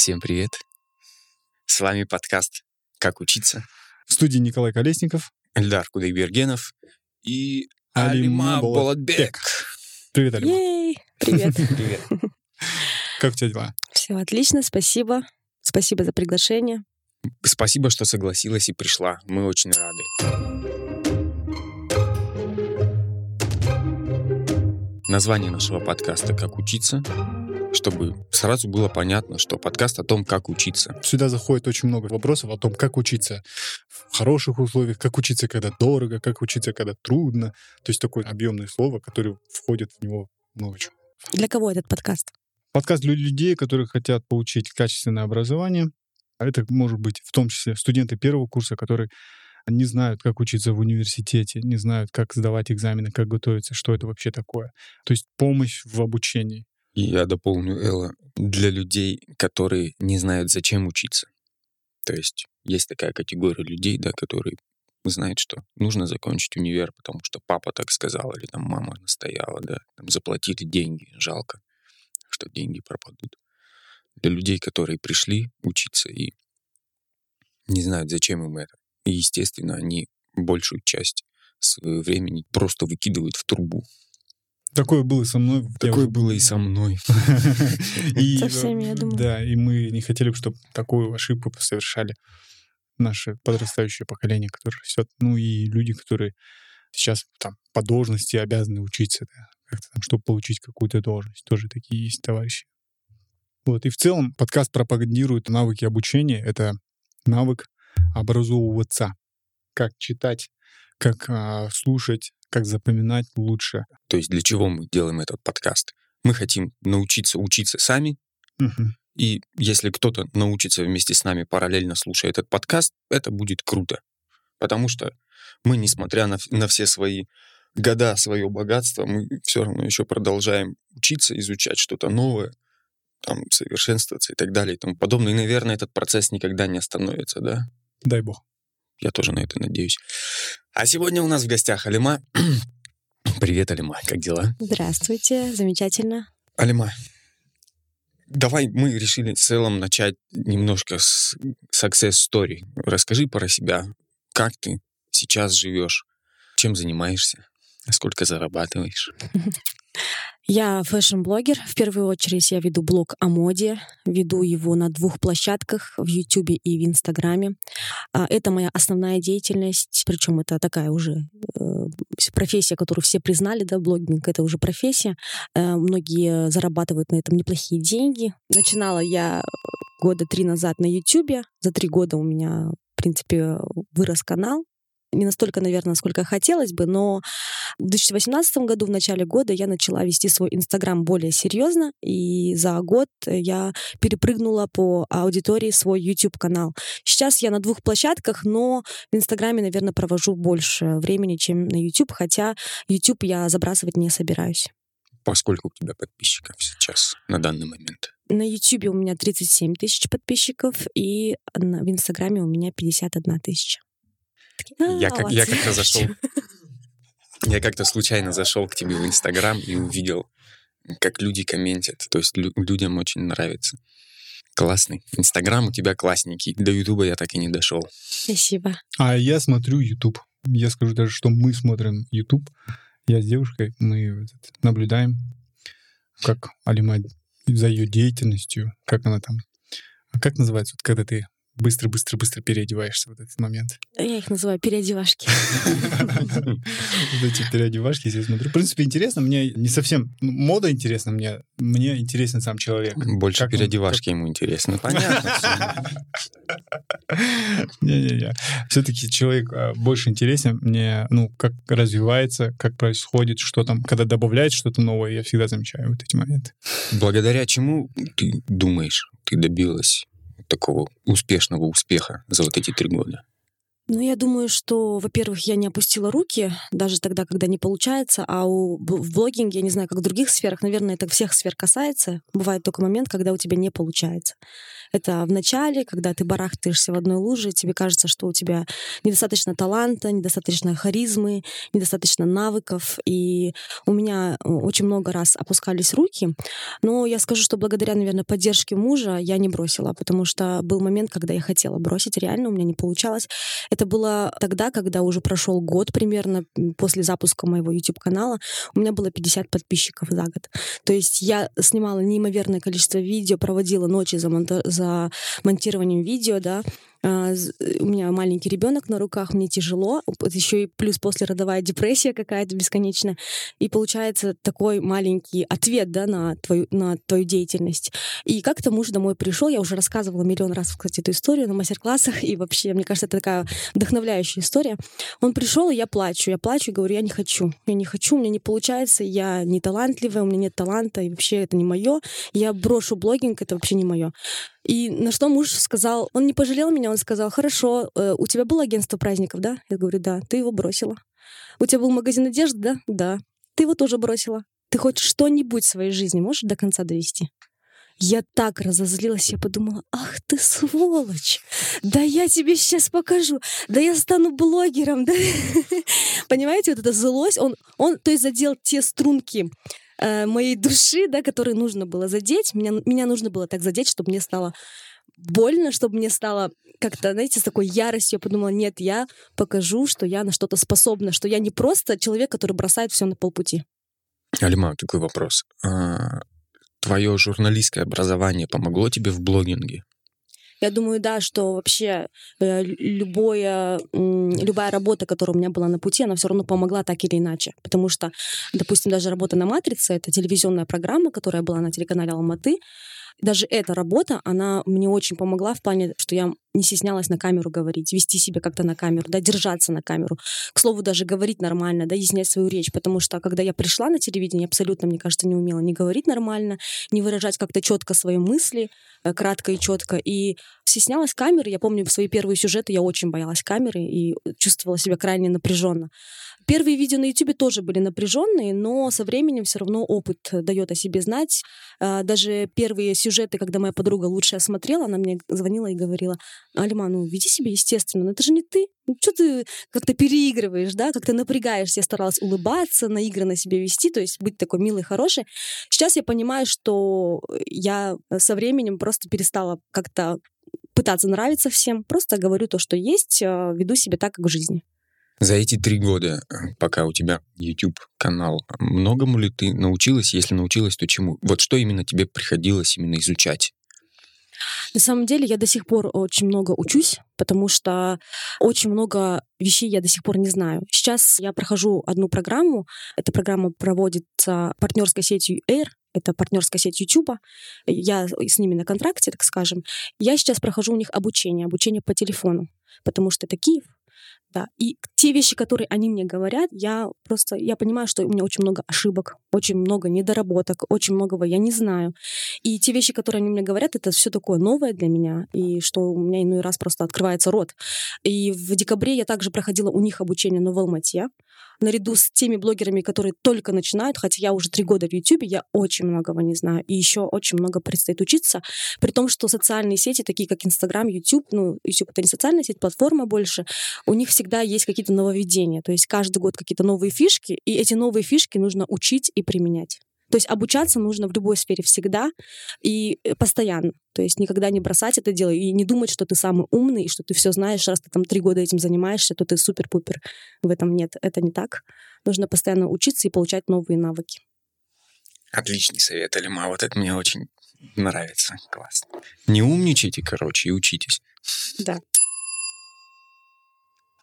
Всем привет. С вами подкаст «Как учиться». В студии Николай Колесников. Эльдар Кудайбергенов и Алима Болотбек. Привет, Алима. Ей! Привет. Привет. Как у тебя дела? Все отлично, спасибо. Спасибо за приглашение. Спасибо, что согласилась и пришла. Мы очень рады. Название нашего подкаста «Как учиться», чтобы сразу было понятно, что подкаст о том, как учиться. Сюда заходит очень много вопросов о том, как учиться в хороших условиях, как учиться, когда дорого, как учиться, когда трудно. То есть такое объемное слово, которое входит в него много чего. Для кого этот подкаст? Подкаст для людей, которые хотят получить качественное образование. А это может быть в том числе студенты первого курса, которые не знают, как учиться в университете, не знают, как сдавать экзамены, как готовиться, что это вообще такое. То есть помощь в обучении. И я дополню Элла для людей, которые не знают, зачем учиться. То есть есть такая категория людей, да, которые знают, что нужно закончить универ, потому что папа так сказал, или там мама настояла, да, там заплатили деньги, жалко, что деньги пропадут. Для людей, которые пришли учиться и не знают, зачем им это. И, естественно, они большую часть своего времени просто выкидывают в трубу. Такое было со мной. Я Такое уже- было и со мной. И, Со всеми, я э, думаю. Да, и мы не хотели бы, чтобы такую ошибку совершали наше подрастающее поколение, которое растет. Ну и люди, которые сейчас там по должности обязаны учиться, да, как-то там, чтобы получить какую-то должность. Тоже такие есть товарищи. Вот, и в целом подкаст пропагандирует навыки обучения. Это навык образовываться. Как читать, как а, слушать, как запоминать лучше. То есть для чего мы делаем этот подкаст? Мы хотим научиться учиться сами, Мгм. и если кто-то научится вместе с нами параллельно слушая этот подкаст, это будет круто. Потому что мы, несмотря на, на все свои года, свое богатство, мы все равно еще продолжаем учиться, изучать что-то новое, там, совершенствоваться и так далее и тому подобное. И, наверное, этот процесс никогда не остановится, да? Дай бог. Я тоже на это надеюсь. А сегодня у нас в гостях Алима. Привет, Алима, как дела? Здравствуйте, замечательно. Алима, давай мы решили в целом начать немножко с success story. Расскажи про себя, как ты сейчас живешь, чем занимаешься, сколько зарабатываешь. Я фэшн-блогер. В первую очередь я веду блог о моде. Веду его на двух площадках, в Ютубе и в Инстаграме. А, Это моя основная деятельность, причем это такая уже э, профессия, которую все признали, да, блогинг — это уже профессия. Э, Многие зарабатывают на этом неплохие деньги. Начинала я года три назад на Ютубе. За три года у меня, в принципе, вырос канал. Не настолько, наверное, насколько хотелось бы, но в 2018 году, в начале года, я начала вести свой Инстаграм более серьезно, и за год я перепрыгнула по аудитории свой YouTube-канал. Сейчас я на двух площадках, но в Инстаграме, наверное, провожу больше времени, чем на YouTube, хотя YouTube я забрасывать не собираюсь. Поскольку у тебя подписчиков сейчас на данный момент? На YouTube у меня 37 тысяч подписчиков, и в Инстаграме у меня 51 тысяча. Я, как, я как-то зашел... Я как-то случайно зашел к тебе в Инстаграм и увидел, как люди комментят. То есть лю- людям очень нравится. Классный. Инстаграм у тебя классненький. До Ютуба я так и не дошел. Спасибо. А я смотрю YouTube. Я скажу даже, что мы смотрим YouTube. Я с девушкой, мы этот, наблюдаем, как Алима за ее деятельностью, как она там... А как называется, вот, когда ты быстро-быстро-быстро переодеваешься в этот момент? Я их называю переодевашки. Вот эти переодевашки я смотрю. В принципе, интересно. Мне не совсем... ну, Мода интересна мне. Мне интересен сам человек. Больше переодевашки ему интересно. Понятно. Не-не-не. Все-таки человек а, больше интересен мне, ну, как развивается, как происходит, что там, когда добавляет что-то новое, я всегда замечаю вот эти моменты. Благодаря чему ты думаешь, ты добилась такого успешного успеха за вот эти три года? Ну, я думаю, что, во-первых, я не опустила руки, даже тогда, когда не получается, а у, в блогинге, я не знаю, как в других сферах, наверное, это всех сфер касается. Бывает только момент, когда у тебя не получается. Это в начале, когда ты барахтаешься в одной луже, тебе кажется, что у тебя недостаточно таланта, недостаточно харизмы, недостаточно навыков. И у меня э, очень много раз опускались руки. Но я скажу, что благодаря, наверное, поддержке мужа я не бросила, потому что был момент, когда я хотела бросить, реально у меня не получалось. Это было тогда, когда уже прошел год примерно после запуска моего YouTube-канала. У меня было 50 подписчиков за год. То есть я снимала неимоверное количество видео, проводила ночи за, монта- за монтированием видео, да, а, у меня маленький ребенок на руках, мне тяжело, еще и плюс послеродовая депрессия какая-то бесконечная, и получается такой маленький ответ, да, на твою, на твою деятельность. И как-то муж домой пришел, я уже рассказывала миллион раз, кстати, эту историю на мастер-классах, и вообще, мне кажется, это такая вдохновляющая история. Он пришел, и я плачу, я плачу и говорю, я не хочу, я не хочу, у меня не получается, я не талантливая, у меня нет таланта, и вообще это не мое, я брошу блогинг, это вообще не мое. И на что муж сказал, он не пожалел меня, он сказал, хорошо, э, у тебя было агентство праздников, да? Я говорю, да, ты его бросила. У тебя был магазин одежды, да? Да. Ты его тоже бросила. Ты хоть что-нибудь в своей жизни можешь до конца довести? Я так разозлилась, я подумала, ах ты сволочь, да я тебе сейчас покажу, да я стану блогером, да? Понимаете, вот эта злость, он, он, то есть задел те струнки э, моей души, да, которые нужно было задеть. Меня, меня нужно было так задеть, чтобы мне стало больно, чтобы мне стало как-то, знаете, с такой яростью. Я подумала, нет, я покажу, что я на что-то способна, что я не просто человек, который бросает все на полпути. Алима, такой вопрос. А, твое журналистское образование помогло тебе в блогинге? Я думаю, да, что вообще э, любое, любая работа, которая у меня была на пути, она все равно помогла так или иначе. Потому что, допустим, даже работа на «Матрице» — это телевизионная программа, которая была на телеканале «Алматы», даже эта работа, она мне очень помогла в плане, что я не стеснялась на камеру говорить, вести себя как-то на камеру, да, держаться на камеру. К слову, даже говорить нормально, да, изъяснять свою речь, потому что когда я пришла на телевидение, абсолютно, мне кажется, не умела ни говорить нормально, не выражать как-то четко свои мысли, э, кратко и четко, и стеснялась камеры. Я помню, в свои первые сюжеты я очень боялась камеры и чувствовала себя крайне напряженно. Первые видео на YouTube тоже были напряженные, но со временем все равно опыт дает о себе знать. А, даже первые сюжеты, когда моя подруга лучше осмотрела, она мне звонила и говорила, Алима, ну веди себя естественно, но это же не ты. Ну что ты как-то переигрываешь, да, как-то напрягаешься. Я старалась улыбаться, наигранно себя вести, то есть быть такой милой, хорошей. Сейчас я понимаю, что я со временем просто перестала как-то пытаться нравиться всем, просто говорю то, что есть, а, веду себя так, как в жизни. За эти три года, э, пока у тебя YouTube-канал, многому ли ты научилась? Если научилась, то чему? Вот что именно тебе приходилось именно изучать? На самом деле я до сих пор очень много учусь, потому что очень много вещей я до сих пор не знаю. Сейчас я прохожу одну программу. Эта программа проводится партнерской сетью Air, это партнерская сеть YouTube. Я с ними на контракте, так скажем. Я сейчас прохожу у них обучение, обучение по телефону, потому что это Киев, да. И те вещи, которые они мне говорят, я просто, я понимаю, что у меня очень много ошибок, очень много недоработок, очень многого я не знаю. И те вещи, которые они мне говорят, это все такое новое для меня, и что у меня иной раз просто открывается рот. И в декабре я также проходила у них обучение на Алмате наряду с теми блогерами, которые только начинают, хотя я уже три года в YouTube, я очень многого не знаю, и еще очень много предстоит учиться, при том, что социальные сети, такие как Instagram, YouTube, ну, YouTube это не социальная сеть, платформа больше, у них всегда есть какие-то нововведения, то есть каждый год какие-то новые фишки, и эти новые фишки нужно учить и применять. То есть обучаться нужно в любой сфере всегда и э, постоянно. То есть никогда не бросать это дело и не думать, что ты самый умный, и что ты все знаешь, раз ты там три года этим занимаешься, то ты супер-пупер. В этом нет, это не так. Нужно постоянно учиться и получать новые навыки. Отличный совет, Алима. Вот это мне очень нравится. Классно. Не умничайте, короче, и учитесь. Да.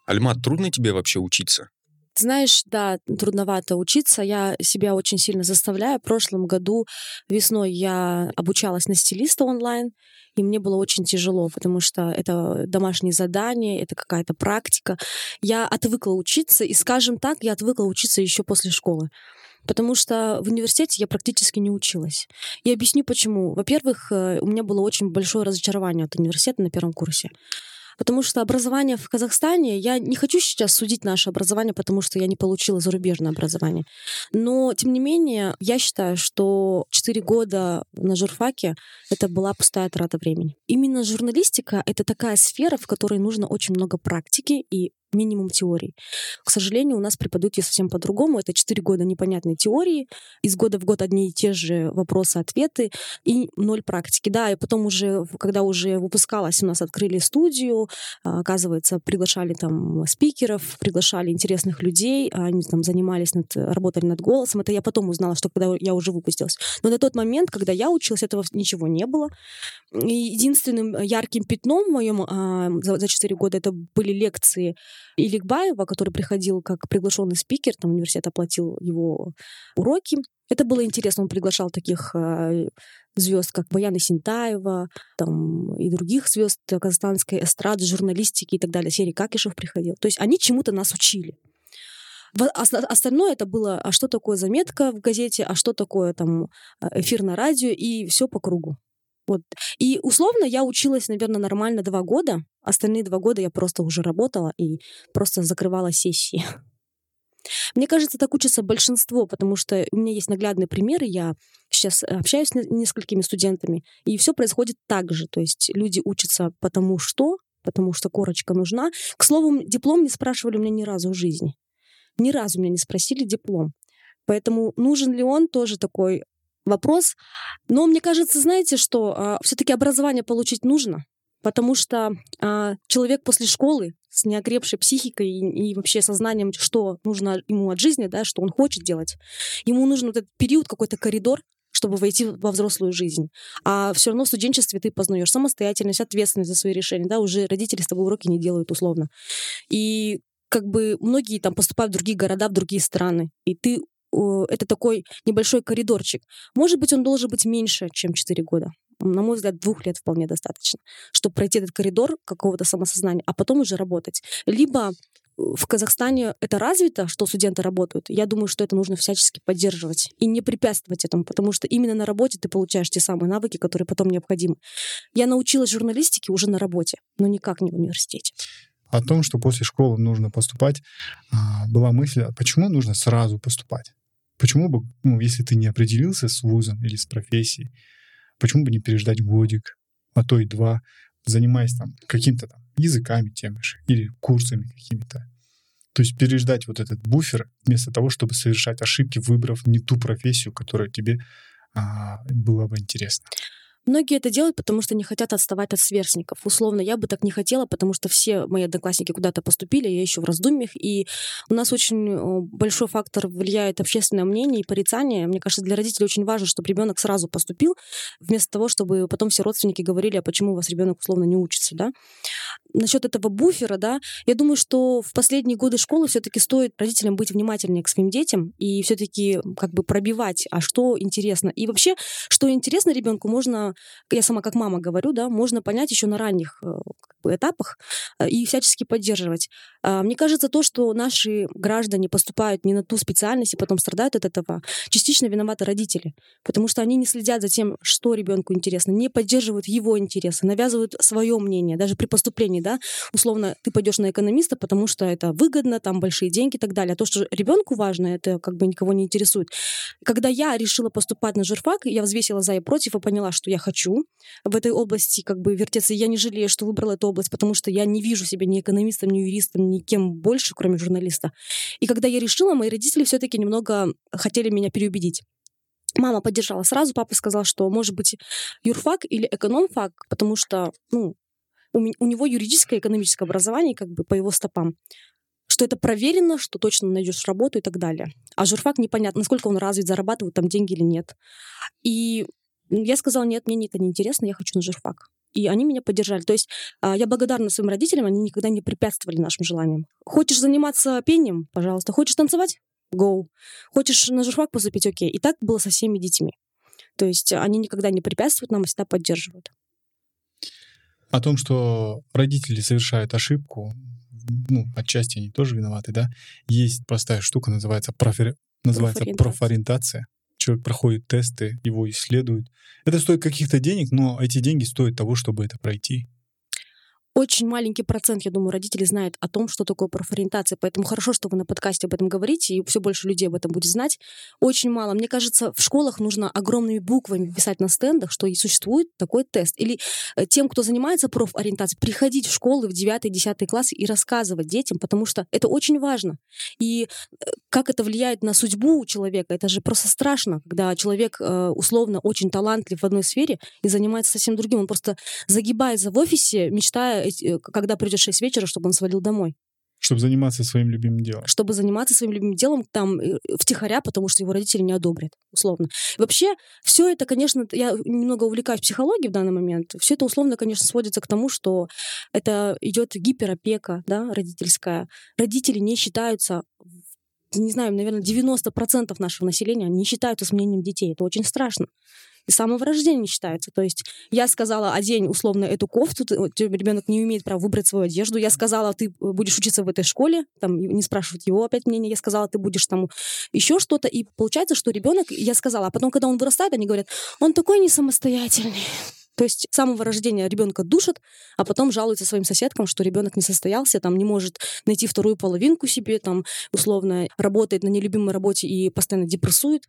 Альма, трудно тебе вообще учиться? Знаешь, да, трудновато учиться. Я себя очень сильно заставляю. В прошлом году весной я обучалась на стилиста онлайн, и мне было очень тяжело, потому что это домашние задания, это какая-то практика. Я отвыкла учиться, и, скажем так, я отвыкла учиться еще после школы потому что в университете я практически не училась. И объясню почему. Во-первых, э, у меня было очень большое разочарование от университета на первом курсе. Потому что образование в Казахстане, я не хочу сейчас судить наше образование, потому что я не получила зарубежное образование. Но, тем не менее, я считаю, что 4 года на журфаке — это была пустая трата времени. Именно журналистика — это такая сфера, в которой нужно очень много практики и минимум теорий. К сожалению, у нас преподают ее совсем по-другому. Это 4 года непонятной теории, из года в год одни и те же вопросы-ответы и ноль практики. Да, и потом уже, когда уже выпускалась, у нас открыли студию, а, оказывается, приглашали там спикеров, приглашали интересных людей, они там занимались, над, работали над голосом. Это я потом узнала, что когда я уже выпустилась. Но на тот момент, когда я училась, этого ничего не было. И единственным ярким пятном в моем а, за, 4 года это были лекции Иликбаева, который приходил как приглашенный спикер, там университет оплатил его уроки. Это было интересно, он приглашал таких э, звезд, как Баяна Синтаева, там, и других звезд казахстанской эстрады, журналистики и так далее. Серии Какишев приходил. То есть они чему-то нас учили. Остальное это было, а что такое заметка в газете, а что такое там э, эфир на радио, и все по кругу. Вот. И условно я училась, наверное, нормально два года. Остальные два года я просто уже работала и просто закрывала сессии. Мне кажется, так учится большинство, потому что у меня есть наглядные примеры. Я сейчас общаюсь с несколькими студентами, и все происходит так же. То есть люди учатся потому что, потому что корочка нужна. К слову, диплом не спрашивали у меня ни разу в жизни. Ни разу меня не спросили диплом. Поэтому нужен ли он тоже такой вопрос. Но мне кажется, знаете, что а, все-таки образование получить нужно, потому что а, человек после школы с неокрепшей психикой и, и вообще сознанием, что нужно ему от жизни, да, что он хочет делать, ему нужен вот этот период, какой-то коридор, чтобы войти во взрослую жизнь. А все равно в студенчестве ты познаешь самостоятельность, ответственность за свои решения, да, уже родители с тобой уроки не делают условно. И как бы многие там поступают в другие города, в другие страны, и ты это такой небольшой коридорчик. Может быть, он должен быть меньше, чем 4 года. На мой взгляд, двух лет вполне достаточно, чтобы пройти этот коридор какого-то самосознания, а потом уже работать. Либо в Казахстане это развито, что студенты работают. Я думаю, что это нужно всячески поддерживать и не препятствовать этому, потому что именно на работе ты получаешь те самые навыки, которые потом необходимы. Я научилась журналистике уже на работе, но никак не в университете о том, что после школы нужно поступать, а, была мысль, а почему нужно сразу поступать? Почему бы, ну, если ты не определился с вузом или с профессией, почему бы не переждать годик, а то и два, занимаясь там каким-то там языками теми же или курсами какими-то. То есть переждать вот этот буфер вместо того, чтобы совершать ошибки, выбрав не ту профессию, которая тебе а, была бы интересна. Многие это делают, потому что не хотят отставать от сверстников. Условно, я бы так не хотела, потому что все мои одноклассники куда-то поступили, я еще в раздумьях, и у нас очень большой фактор влияет общественное мнение и порицание. Мне кажется, для родителей очень важно, чтобы ребенок сразу поступил, вместо того, чтобы потом все родственники говорили, а почему у вас ребенок условно не учится, да. Насчет этого буфера, да, я думаю, что в последние годы школы все-таки стоит родителям быть внимательнее к своим детям и все-таки как бы пробивать, а что интересно. И вообще, что интересно ребенку, можно я сама как мама говорю, да, можно понять еще на ранних э, этапах э, и всячески поддерживать. А, мне кажется, то, что наши граждане поступают не на ту специальность и потом страдают от этого, частично виноваты родители, потому что они не следят за тем, что ребенку интересно, не поддерживают его интересы, навязывают свое мнение, даже при поступлении, да, условно, ты пойдешь на экономиста, потому что это выгодно, там большие деньги и так далее. А то, что ребенку важно, это как бы никого не интересует. Когда я решила поступать на журфак, я взвесила за и против и поняла, что я хочу в этой области как бы вертеться. Я не жалею, что выбрала эту область, потому что я не вижу себя ни экономистом, ни юристом, ни кем больше, кроме журналиста. И когда я решила, мои родители все-таки немного хотели меня переубедить. Мама поддержала сразу, папа сказал, что может быть юрфак или экономфак, потому что ну, у, у него юридическое и экономическое образование как бы по его стопам что это проверено, что точно найдешь работу и так далее. А журфак непонятно, насколько он развит, зарабатывает там деньги или нет. И я сказала, нет, мне это не интересно, я хочу на журфак. И они меня поддержали. То есть а, я благодарна своим родителям, они никогда не препятствовали нашим желаниям. Хочешь заниматься пением? Пожалуйста. Хочешь танцевать? Go. Хочешь на журфак поступить? Окей. И так было со всеми детьми. То есть они никогда не препятствуют нам, а всегда поддерживают. О том, что родители совершают ошибку, ну, отчасти они тоже виноваты, да, есть простая штука, называется, профи... называется профориентация человек проходит тесты, его исследуют. Это стоит каких-то денег, но эти деньги стоят того, чтобы это пройти. Очень маленький процент, я думаю, родителей знает о том, что такое профориентация. Поэтому хорошо, что вы на подкасте об этом говорите, и все больше людей об этом будет знать. Очень мало. Мне кажется, в школах нужно огромными буквами писать на стендах, что и существует такой тест. Или э, тем, кто занимается профориентацией, приходить в школы в 9-10 класс и рассказывать детям, потому что это очень важно. И э, как это влияет на судьбу человека, это же просто страшно, когда человек э, условно очень талантлив в одной сфере и занимается совсем другим. Он просто загибается в офисе, мечтая Э, когда придет 6 вечера, чтобы он свалил домой. Чтобы заниматься своим любимым делом. Чтобы заниматься своим любимым делом там э, втихаря, потому что его родители не одобрят, условно. Вообще, все это, конечно, я немного увлекаюсь психологией в данный момент. Все это условно, конечно, сводится к тому, что это идет гиперопека, да, родительская. Родители не считаются не знаю, наверное, 90% нашего населения не считаются с мнением детей. Это очень страшно и самого рождения считается. То есть я сказала, одень условно эту кофту, ты, ребенок не имеет права выбрать свою одежду. Я сказала, ты будешь учиться в этой школе, там не спрашивать его опять мнение. Я сказала, ты будешь там еще что-то. И получается, что ребенок, я сказала, а потом, когда он вырастает, они говорят, он такой не самостоятельный. То есть с самого рождения ребенка душат, а потом жалуются своим соседкам, что ребенок не состоялся, там не может найти вторую половинку себе, там условно работает на нелюбимой работе и постоянно депрессует.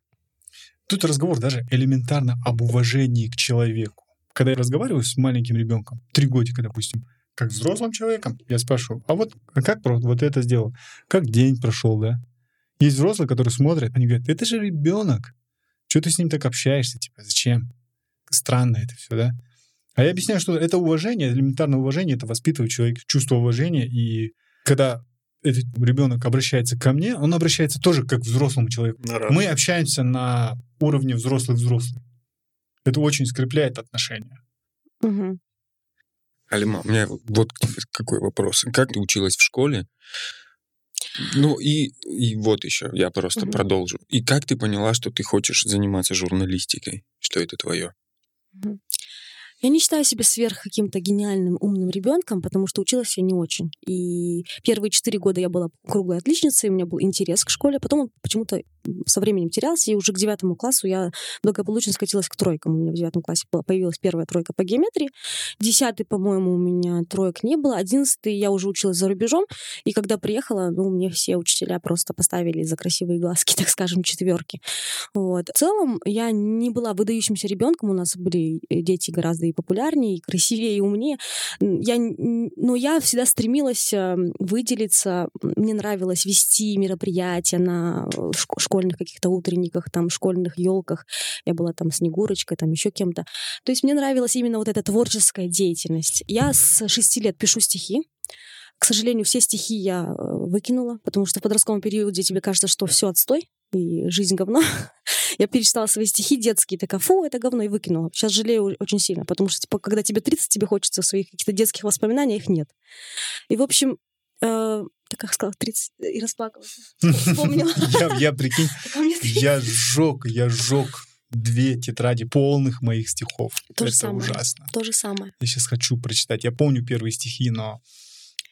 Тут разговор даже элементарно об уважении к человеку. Когда я разговариваю с маленьким ребенком, три годика, допустим, как взрослым человеком, я спрашиваю, а вот а как вот это сделал? Как день прошел, да? Есть взрослые, которые смотрят, они говорят, это же ребенок. Что ты с ним так общаешься? Типа, зачем? Странно это все, да? А я объясняю, что это уважение, элементарное уважение, это воспитывает человек чувство уважения. И когда этот ребенок обращается ко мне, он обращается тоже как к взрослому человеку. Да, Мы общаемся на уровне взрослых-взрослых. Это очень скрепляет отношения. Угу. Алима, у меня вот какой вопрос. Как ты училась в школе? Ну и, и вот еще, я просто угу. продолжу. И как ты поняла, что ты хочешь заниматься журналистикой? Что это твое? Угу. Я не считаю себя сверх каким-то гениальным, умным ребенком, потому что училась я не очень. И первые четыре года я была круглой отличницей, у меня был интерес к школе, потом почему-то со временем терялся, и уже к девятому классу я благополучно скатилась к тройкам. У меня в девятом классе появилась первая тройка по геометрии. Десятый, по-моему, у меня троек не было. Одиннадцатый я уже училась за рубежом, и когда приехала, ну, мне все учителя просто поставили за красивые глазки, так скажем, четверки. Вот. В целом, я не была выдающимся ребенком, у нас были дети гораздо и популярнее, и красивее, и умнее. Я, но я всегда стремилась эм, выделиться. Мне нравилось вести мероприятия на э, школьных каких-то утренниках, там, школьных елках. Я была там Снегурочкой, там еще кем-то. То есть мне нравилась именно вот эта творческая деятельность. Я с шести лет пишу стихи. К сожалению, все стихи я э, выкинула, потому что в подростковом периоде тебе кажется, что все отстой, и жизнь говно. Я перечитала свои стихи детские, такая, фу, это говно, и выкинула. Сейчас жалею очень сильно, потому что, типа, когда тебе 30, тебе хочется своих каких-то детских воспоминаний, их нет. И, в общем, э, так как сказала 30, и расплакалась. Вспомнила. Я, я прикинь, я сжег, я сжег две тетради полных моих стихов. То это самое, ужасно. То же самое. Я сейчас хочу прочитать. Я помню первые стихи, но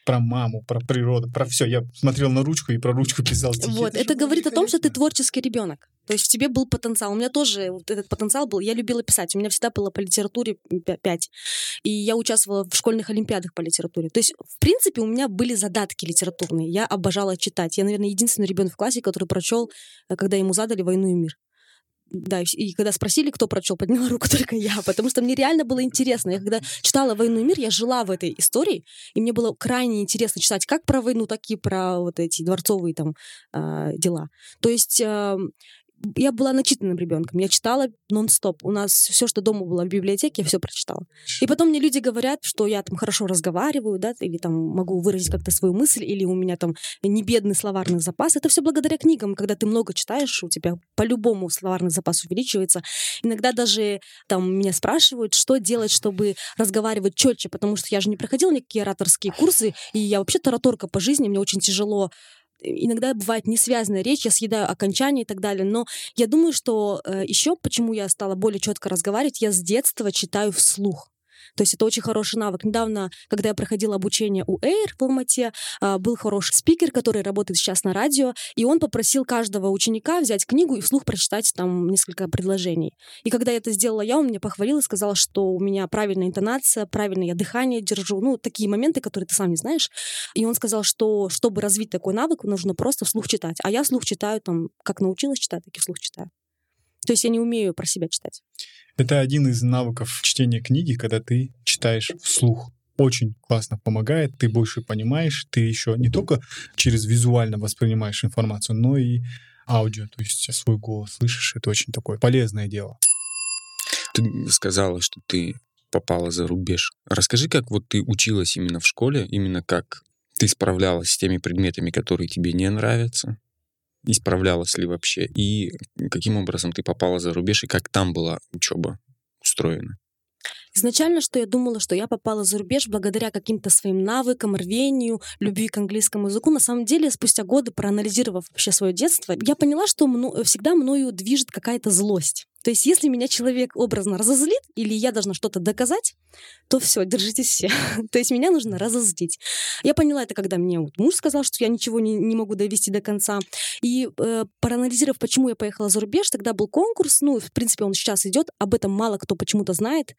про маму, про природу, про все. Я смотрел на ручку и про ручку писал стихи. Вот, это, это говорит о том, что ты творческий ребенок. То есть в тебе был потенциал. У меня тоже вот этот потенциал был. Я любила писать. У меня всегда было по литературе 5. И я участвовала в школьных олимпиадах по литературе. То есть, в принципе, у меня были задатки литературные. Я обожала читать. Я, наверное, единственный ребенок в классе, который прочел, э, когда ему задали «Войну и мир». Да, и когда спросили, кто прочел, подняла руку только я, потому что мне реально было интересно. Я когда читала «Войну и мир», я жила в этой истории, и мне было крайне интересно читать как про войну, так и про вот эти дворцовые там э, дела. То есть э, я была начитанным ребенком. Я читала нон-стоп. У нас все, что дома было в библиотеке, я все прочитала. И потом мне люди говорят, что я там хорошо разговариваю, да, или там могу выразить как-то свою мысль, или у меня там не бедный словарный запас. Это все благодаря книгам. Когда ты много читаешь, у тебя по-любому словарный запас увеличивается. Иногда даже там меня спрашивают, что делать, чтобы разговаривать четче, потому что я же не проходила никакие ораторские курсы, и я вообще тараторка по жизни, мне очень тяжело иногда бывает не связанная речь, я съедаю окончания и так далее. Но я думаю, что э, еще почему я стала более четко разговаривать, я с детства читаю вслух. То есть это очень хороший навык. Недавно, когда я проходила обучение у Air в Алмате, а, был хороший спикер, который работает сейчас на радио, и он попросил каждого ученика взять книгу и вслух прочитать там несколько предложений. И когда это сделала я, он меня похвалил и сказал, что у меня правильная интонация, правильное я дыхание держу, ну, такие моменты, которые ты сам не знаешь. И он сказал, что чтобы развить такой навык, нужно просто вслух читать. А я вслух читаю там, как научилась читать, так и вслух читаю. То есть я не умею про себя читать. Это один из навыков чтения книги, когда ты читаешь вслух. Очень классно помогает, ты больше понимаешь, ты еще не только через визуально воспринимаешь информацию, но и аудио, то есть свой голос слышишь, это очень такое полезное дело. Ты сказала, что ты попала за рубеж. Расскажи, как вот ты училась именно в школе, именно как ты справлялась с теми предметами, которые тебе не нравятся, исправлялась ли вообще, и каким образом ты попала за рубеж, и как там была учеба устроена? Изначально, что я думала, что я попала за рубеж благодаря каким-то своим навыкам, рвению, любви к английскому языку. На самом деле, спустя годы, проанализировав вообще свое детство, я поняла, что мно, всегда мною движет какая-то злость. То есть, если меня человек образно разозлит, или я должна что-то доказать, то все, держитесь все. то есть, меня нужно разозлить. Я поняла это, когда мне вот муж сказал, что я ничего не, не могу довести до конца. И э, проанализировав, почему я поехала за рубеж, тогда был конкурс, ну, в принципе, он сейчас идет, об этом мало кто почему-то знает.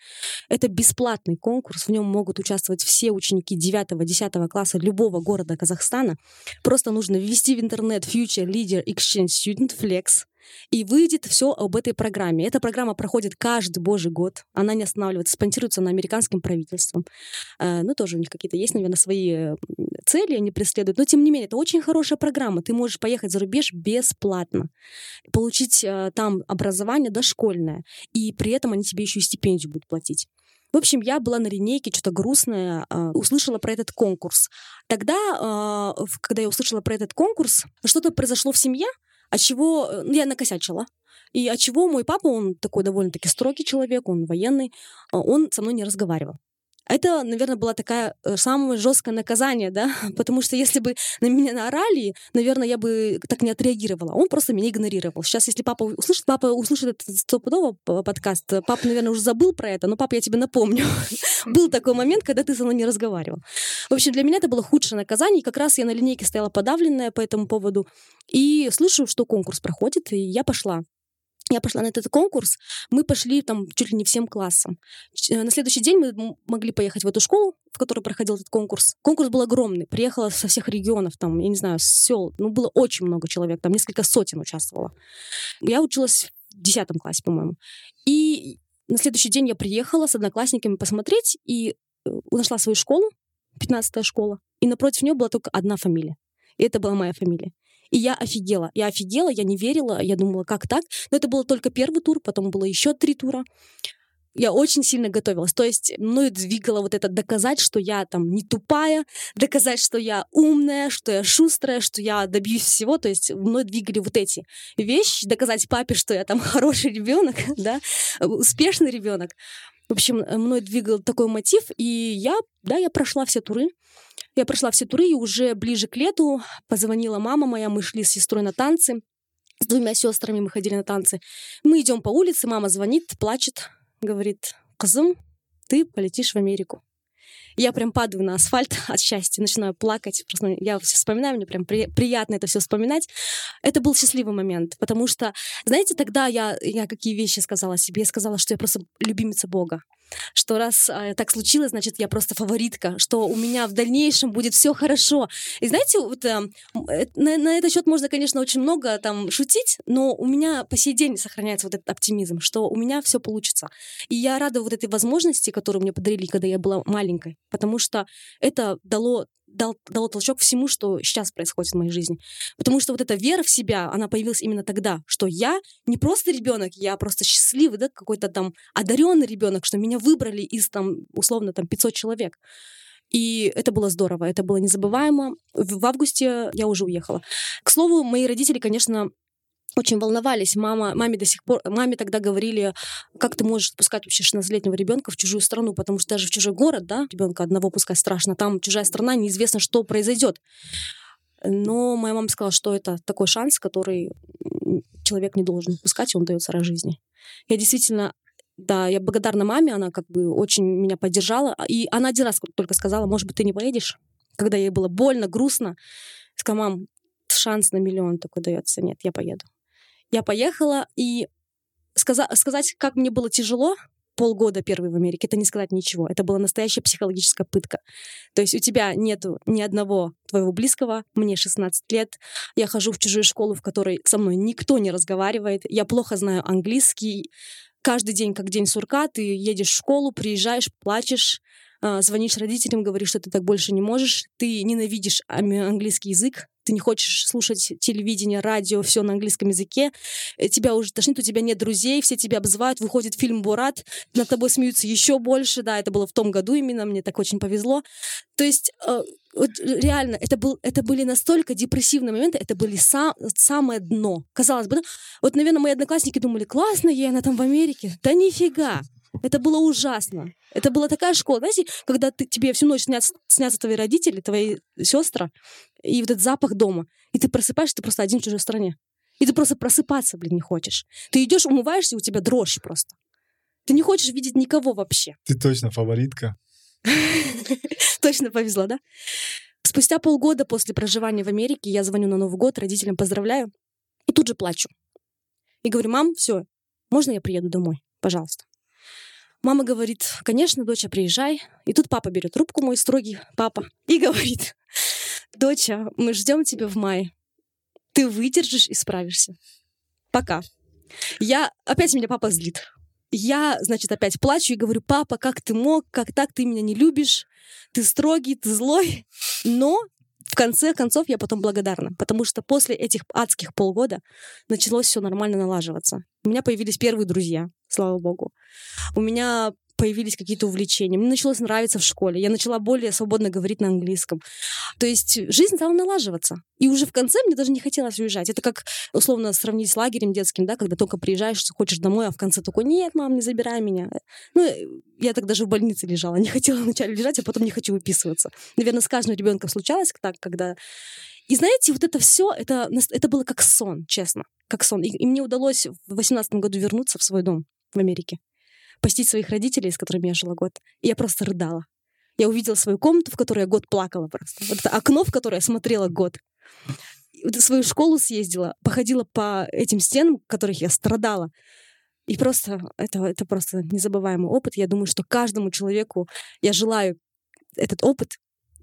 Это бесплатный конкурс, в нем могут участвовать все ученики 9-10 класса любого города Казахстана. Просто нужно ввести в интернет Future Leader Exchange Student Flex, и выйдет все об этой программе. Эта программа проходит каждый божий год. Она не останавливается, спонсируется на американским правительством. Э, ну, тоже у них какие-то есть, наверное, свои цели они преследуют. Но, тем не менее, это очень хорошая программа. Ты можешь поехать за рубеж бесплатно, получить э, там образование дошкольное, и при этом они тебе еще и стипендию будут платить. В общем, я была на линейке, что-то грустное, э, услышала про этот конкурс. Тогда, когда я услышала про этот конкурс, что-то произошло в семье, от чего ну, я накосячила. И от чего мой папа, он такой довольно-таки строгий человек, он военный, а, он со мной не разговаривал. Это, наверное, было такое э, самое жесткое наказание, да, потому что если бы на меня наорали, наверное, я бы так не отреагировала. Он просто меня игнорировал. Сейчас, если папа услышит, папа услышит этот стопудово подкаст, папа, наверное, уже забыл про это, но папа, я тебе напомню. Был такой момент, когда ты со мной не разговаривал. В общем, для меня это было худшее наказание, и как раз я на линейке стояла подавленная по этому поводу, и слышу, что конкурс проходит, и я пошла. Я пошла на этот конкурс, мы пошли там чуть ли не всем классом. Э, на следующий день мы могли поехать в эту школу, в которой проходил этот конкурс. Конкурс был огромный, приехало со всех регионов, там, я не знаю, сел, ну, было очень много человек, там несколько сотен участвовало. Я училась в десятом классе, по-моему. И на следующий день я приехала с одноклассниками посмотреть и э, нашла свою школу, 15-я школа, и напротив нее была только одна фамилия. И это была моя фамилия. И я офигела. Я офигела, я не верила, я думала, как так? Но это был только первый тур, потом было еще три тура. Я очень сильно готовилась. То есть мною двигало вот это доказать, что я там не тупая, доказать, что я умная, что я шустрая, что я добьюсь всего. То есть мной двигали вот эти вещи, доказать папе, что я там хороший ребенок, да, успешный ребенок. В общем, мной двигал такой мотив, и я, да, я прошла все туры. Я прошла все туры, и уже ближе к лету позвонила мама моя, мы шли с сестрой на танцы. С двумя сестрами мы ходили на танцы. Мы идем по улице, мама звонит, плачет, говорит, «Кызым, ты полетишь в Америку». Я прям падаю на асфальт от счастья, начинаю плакать. Просто я все вспоминаю, мне прям при, приятно это все вспоминать. Это был счастливый момент, потому что, знаете, тогда я, я какие вещи сказала себе? Я сказала, что я просто любимица Бога что раз э, так случилось, значит, я просто фаворитка, что у меня в дальнейшем будет все хорошо. И знаете, вот эм, э, на, на этот счет можно, конечно, очень много там шутить, но у меня по сей день сохраняется вот этот оптимизм, что у меня все получится. И я рада вот этой возможности, которую мне подарили, когда я была маленькой, потому что это дало дал, дало толчок всему, что сейчас происходит в моей жизни. Потому что вот эта вера в себя, она появилась именно тогда, что я не просто ребенок, я просто счастливый, да, какой-то там одаренный ребенок, что меня выбрали из там условно там 500 человек. И это было здорово, это было незабываемо. В августе я уже уехала. К слову, мои родители, конечно, очень волновались. Мама, маме до сих пор, маме тогда говорили, как ты можешь пускать вообще 16-летнего ребенка в чужую страну, потому что даже в чужой город, да, ребенка одного пускать страшно, там чужая страна, неизвестно, что произойдет. Но моя мама сказала, что это такой шанс, который человек не должен пускать, и он дается раз жизни. Я действительно Да, я благодарна маме, она как бы очень меня поддержала. И она один раз только сказала, может быть, ты не поедешь? Когда ей было больно, грустно. Сказала, мам, шанс на миллион такой дается. Нет, я поеду. Я поехала, и сказа- сказать, как мне было тяжело, полгода первый в Америке, это не сказать ничего. Это была настоящая психологическая пытка. То есть у тебя нету ни одного твоего близкого, мне 16 лет, я хожу в чужую школу, в которой со мной никто не разговаривает, я плохо знаю английский, каждый день как день сурка, ты едешь в школу, приезжаешь, плачешь, а, звонишь родителям, говоришь, что ты так больше не можешь, ты ненавидишь английский язык, ты не хочешь слушать телевидение, радио, все на английском языке, э, тебя уже тошнит, у тебя нет друзей, все тебя обзывают, выходит фильм «Бурат», над тобой смеются еще больше, да, это было в том году именно, мне так очень повезло. То есть э, вот реально, это, был, это были настолько депрессивные моменты, это были сам, самое дно. Казалось бы, да? вот, наверное, мои одноклассники думали, классно ей, она там в Америке. Да нифига. Это было ужасно. Это была такая школа, знаете, когда ты, тебе всю ночь снятся, снятся твои родители, твои сестры, и вот этот запах дома. И ты просыпаешься, ты просто один в чужой стране. И ты просто просыпаться, блин, не хочешь. Ты идешь, умываешься, у тебя дрожь просто. Ты не хочешь видеть никого вообще. Ты точно фаворитка. Точно повезло, да? Спустя полгода после проживания в Америке я звоню на Новый год, родителям поздравляю, и тут же плачу. И говорю, мам, все, можно я приеду домой? Пожалуйста. Мама говорит, конечно, доча, приезжай. И тут папа берет трубку, мой строгий папа, и говорит, доча, мы ждем тебя в мае. Ты выдержишь и справишься. Пока. Я... Опять меня папа злит. Я, значит, опять плачу и говорю, папа, как ты мог, как так ты меня не любишь, ты строгий, ты злой. Но конце концов я потом благодарна, потому что после этих адских полгода началось все нормально налаживаться. У меня появились первые друзья, слава богу. У меня появились какие-то увлечения. Мне началось нравиться в школе. Я начала более свободно говорить на английском. То есть жизнь стала налаживаться. И уже в конце мне даже не хотелось уезжать. Это как, условно, сравнить с лагерем детским, да, когда только приезжаешь, хочешь домой, а в конце такой, нет, мам, не забирай меня. Ну, я так даже в больнице лежала. Не хотела вначале лежать, а потом не хочу выписываться. Наверное, с каждым ребенком случалось так, когда и знаете, вот это все, это, это было как сон, честно, как сон. И, и мне удалось в 18 году вернуться в свой дом в Америке посетить своих родителей, с которыми я жила год. И я просто рыдала. Я увидела свою комнату, в которой я год плакала просто. Вот это окно, в которое я смотрела год. Свою школу съездила, походила по этим стенам, в которых я страдала. И просто это, это просто незабываемый опыт. Я думаю, что каждому человеку я желаю этот опыт.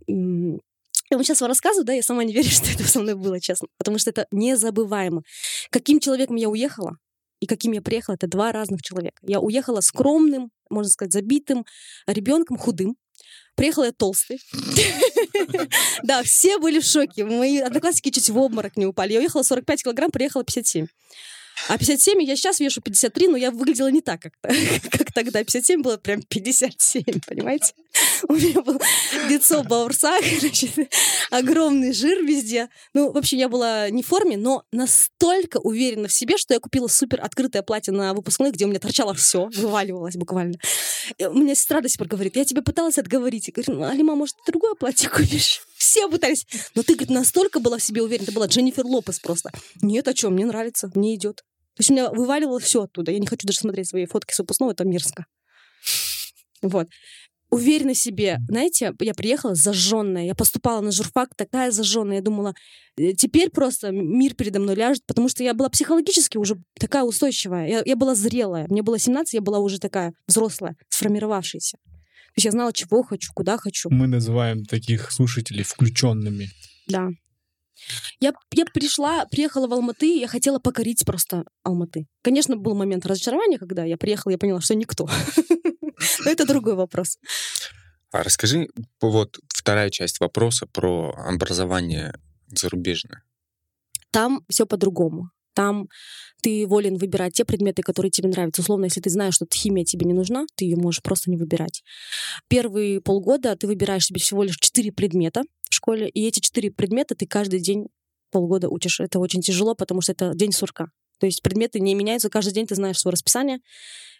Я вам сейчас вам рассказываю, да, я сама не верю, что это со мной было, честно. Потому что это незабываемо. Каким человеком я уехала, и каким я приехала, это два разных человека. Я уехала скромным, можно сказать, забитым ребенком, худым. Приехала я толстый. Да, все были в шоке. Мои одноклассники чуть в обморок не упали. Я уехала 45 килограмм, приехала 57. А 57 я сейчас вешу 53, но я выглядела не так, как, как тогда. 57 было прям 57, понимаете? У меня было лицо в баурсах, значит, огромный жир везде. Ну, вообще, я была не в форме, но настолько уверена в себе, что я купила супер открытое платье на выпускной, где у меня торчало все, вываливалось буквально. И у меня сестра до сих пор говорит, я тебе пыталась отговорить. Я говорю, ну, Алима, может, другое платье купишь? Все пытались. Но ты, говорит, настолько была в себе уверена. Ты была Дженнифер Лопес просто. Нет, а что, мне нравится, мне идет. То есть у меня вываливало все оттуда. Я не хочу даже смотреть свои фотки с выпускного, это мерзко. Вот. Уверена в себе. Знаете, я приехала зажженная. Я поступала на журфак такая зажженная. Я думала, «Э, теперь просто мир передо мной ляжет, потому что я была психологически уже такая устойчивая. Я, я была зрелая. Мне было 17, я была уже такая взрослая, сформировавшаяся. То есть я знала, чего хочу, куда хочу. Мы называем таких слушателей включенными. Да. Я, я пришла, приехала в Алматы, я хотела покорить просто Алматы. Конечно, был момент разочарования, когда я приехала, я поняла, что никто. Но это другой вопрос. А расскажи, вот вторая часть вопроса про образование зарубежное. Там все по-другому. Там ты волен выбирать те предметы, которые тебе нравятся. Условно, если ты знаешь, что химия тебе не нужна, ты ее можешь просто не выбирать. Первые полгода ты выбираешь себе всего лишь четыре предмета, школе, и эти четыре предмета ты каждый день полгода учишь. Это очень тяжело, потому что это день сурка. То есть предметы не меняются, каждый день ты знаешь свое расписание,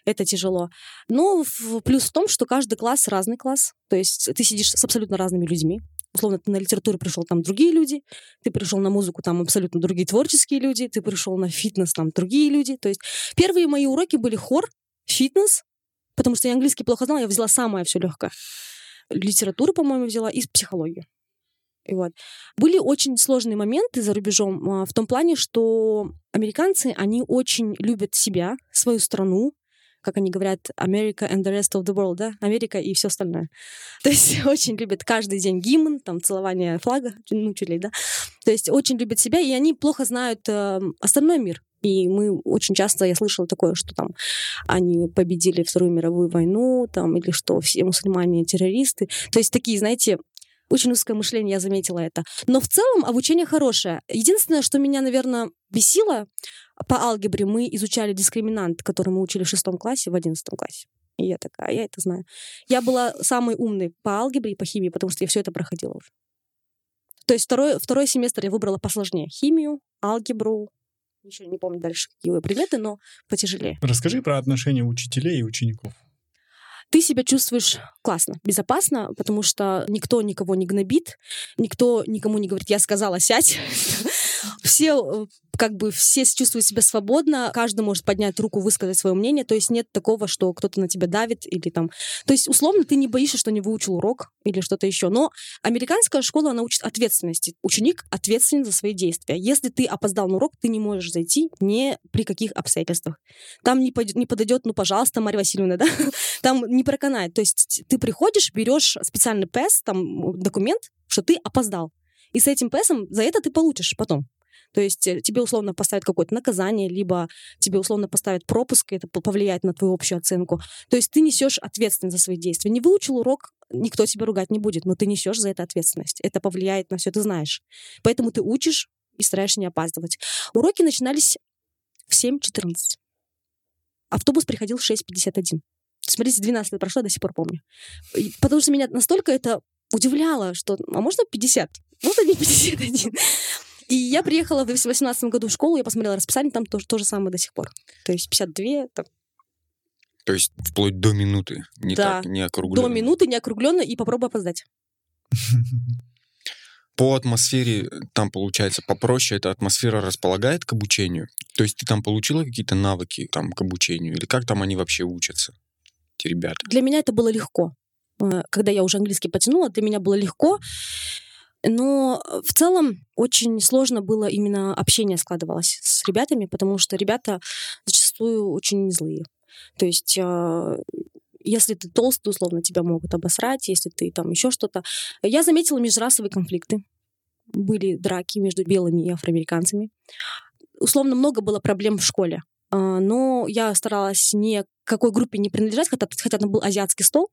это тяжело. Но плюс в том, что каждый класс разный класс, то есть ты сидишь с абсолютно разными людьми. Условно, ты на литературу пришел, там другие люди, ты пришел на музыку, там абсолютно другие творческие люди, ты пришел на фитнес, там другие люди. То есть первые мои уроки были хор, фитнес, потому что я английский плохо знала, я взяла самое все легкое. Литературу, по-моему, взяла и психологию. И вот. Были очень сложные моменты за рубежом а, в том плане, что американцы, они очень любят себя, свою страну, как они говорят, America and the rest of the world, да, Америка и все остальное. То есть очень любят каждый день гимн, там, целование флага, ну, чуть ли, да. То есть очень любят себя, и они плохо знают э, остальной мир. И мы очень часто, я слышала такое, что там они победили Вторую мировую войну, там, или что все мусульмане террористы. То есть такие, знаете, очень узкое мышление, я заметила это. Но в целом обучение хорошее. Единственное, что меня, наверное, бесило, по алгебре мы изучали дискриминант, который мы учили в шестом классе, в одиннадцатом классе. И я такая, я это знаю. Я была самой умной по алгебре и по химии, потому что я все это проходила уже. То есть второй, второй семестр я выбрала посложнее. Химию, алгебру, еще не помню дальше какие предметы, но потяжелее. Расскажи про отношения учителей и учеников ты себя чувствуешь классно, безопасно, потому что никто никого не гнобит, никто никому не говорит, я сказала, сядь. Все э, как бы все чувствуют себя свободно, каждый может поднять руку, высказать свое мнение, то есть нет такого, что кто-то на тебя давит или там... То есть, условно, ты не боишься, что не выучил урок или что-то еще. Но американская школа, она учит ответственности. Ученик ответственен за свои действия. Если ты опоздал на урок, ты не можешь зайти ни при каких обстоятельствах. Там не, пойдет, не подойдет, ну, пожалуйста, Марья Васильевна, да? Там не проканает. То есть ты приходишь, берешь специальный ПЭС, там документ, что ты опоздал. И с этим ПЭСом за это ты получишь потом. То есть э, тебе условно поставят какое-то наказание, либо тебе условно поставят пропуск, и это повлияет на твою общую оценку. То есть ты несешь ответственность за свои действия. Не выучил урок, никто тебя ругать не будет, но ты несешь за это ответственность. Это повлияет на все, ты знаешь. Поэтому ты учишь и стараешься не опаздывать. Уроки начинались в 7.14. Автобус приходил в 6.51. Смотрите, 12 лет прошло, до сих пор помню. Потому что меня настолько это удивляло, что, а можно 50? Вот они 51. И я приехала в 2018 году в школу, я посмотрела расписание, там то, то же самое до сих пор. То есть 52, там, то есть вплоть до минуты, не да, так, не округленно. До минуты, не округленно, и попробуй опоздать. По атмосфере там получается попроще, эта атмосфера располагает к обучению? То есть ты там получила какие-то навыки там к обучению? Или как там они вообще учатся, эти ребята? Для меня это было легко. Э, когда я уже английский потянула, для меня было легко. Но э, в целом очень сложно было именно общение складывалось с ребятами, потому что ребята зачастую очень злые. То есть а, если ты толстый, условно, тебя могут обосрать, если ты там еще что-то. Я заметила межрасовые конфликты. Были драки между белыми и афроамериканцами. Условно, много было проблем в школе. А, но я старалась не какой группе не принадлежать, хотя, хотя там был азиатский стол,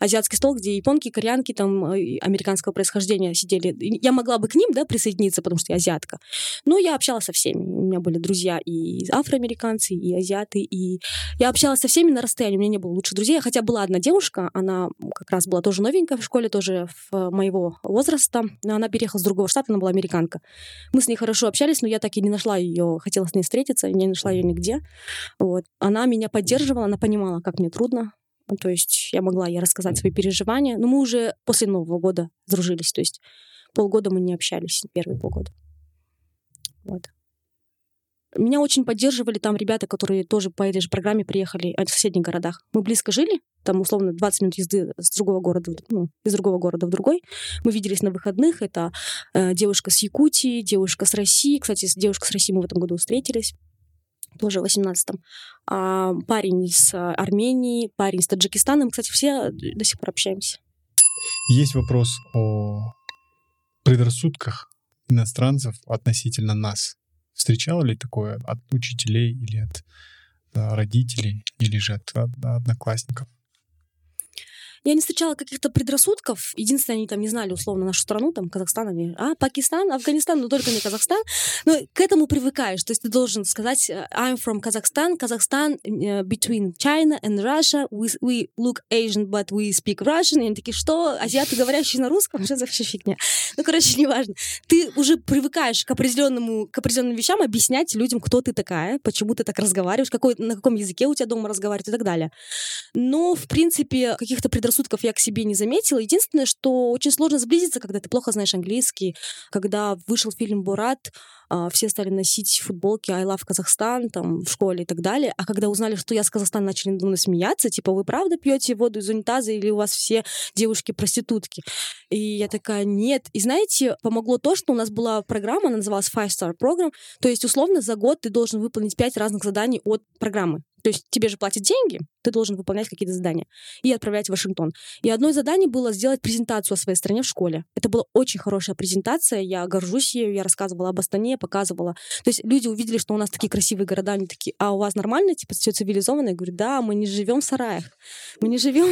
азиатский стол, где японки, кореянки там э, американского происхождения сидели. Я могла бы к ним, да, присоединиться, потому что я азиатка. Но я общалась со всеми. У меня были друзья и афроамериканцы, и азиаты, и я общалась со всеми на расстоянии. У меня не было лучших друзей, хотя была одна девушка, она как раз была тоже новенькая в школе, тоже в моего возраста, но она переехала с другого штата, она была американка. Мы с ней хорошо общались, но я так и не нашла ее, хотела с ней встретиться, не нашла ее нигде. Вот. Она меня поддерживала, она понимала, как мне трудно. Ну, то есть я могла ей рассказать свои переживания. Но мы уже после Нового года сдружились. То есть полгода мы не общались, первые полгода. Вот. Меня очень поддерживали там ребята, которые тоже по этой же программе приехали в соседних городах. Мы близко жили, там условно 20 минут езды с другого города, ну, из другого города в другой. Мы виделись на выходных. Это э, девушка с Якутии, девушка с России. Кстати, девушка с России мы в этом году встретились тоже в 18-м. А парень с Армении, парень с Таджикистана. Мы, кстати, все до сих пор общаемся. Есть вопрос о предрассудках иностранцев относительно нас. Встречало ли такое от учителей или от родителей, или же от, от одноклассников? Я не встречала каких-то предрассудков. Единственное, они там не знали условно нашу страну, там Казахстан, они, а, Пакистан, Афганистан, но только не Казахстан. Но к этому привыкаешь. То есть ты должен сказать э, I'm from Kazakhstan, Kazakhstan uh, between China and Russia. We, we look Asian, but we speak Russian. И они такие, что? Азиаты, говорящие на русском? Что за вообще фигня? Ну, короче, неважно. Ты уже привыкаешь к определенному, к определенным вещам объяснять людям, кто ты такая, почему ты так разговариваешь, какой, на каком языке у тебя дома разговаривают и так далее. Но, в принципе, каких-то предрассудков предрассудков я к себе не заметила. Единственное, что очень сложно сблизиться, когда ты плохо знаешь английский. Когда вышел фильм «Бурат», а, все стали носить футболки «I love Казахстан» там, в школе и так далее. А когда узнали, что я с Казахстана, начали надо мной смеяться, типа, вы правда пьете воду из унитаза или у вас все девушки-проститутки? И я такая, нет. И знаете, помогло то, что у нас была программа, она называлась Five Star Program, то есть, условно, за год ты должен выполнить пять разных заданий от программы. То есть тебе же платят деньги, ты должен выполнять какие-то задания и отправлять в Вашингтон. И одно из заданий было сделать презентацию о своей стране в школе. Это была очень хорошая презентация, я горжусь ею, я рассказывала об Астане, показывала. То есть люди увидели, что у нас такие красивые города, они такие, а у вас нормально, типа, все цивилизованно? Я говорю, да, мы не живем в сараях, мы не живем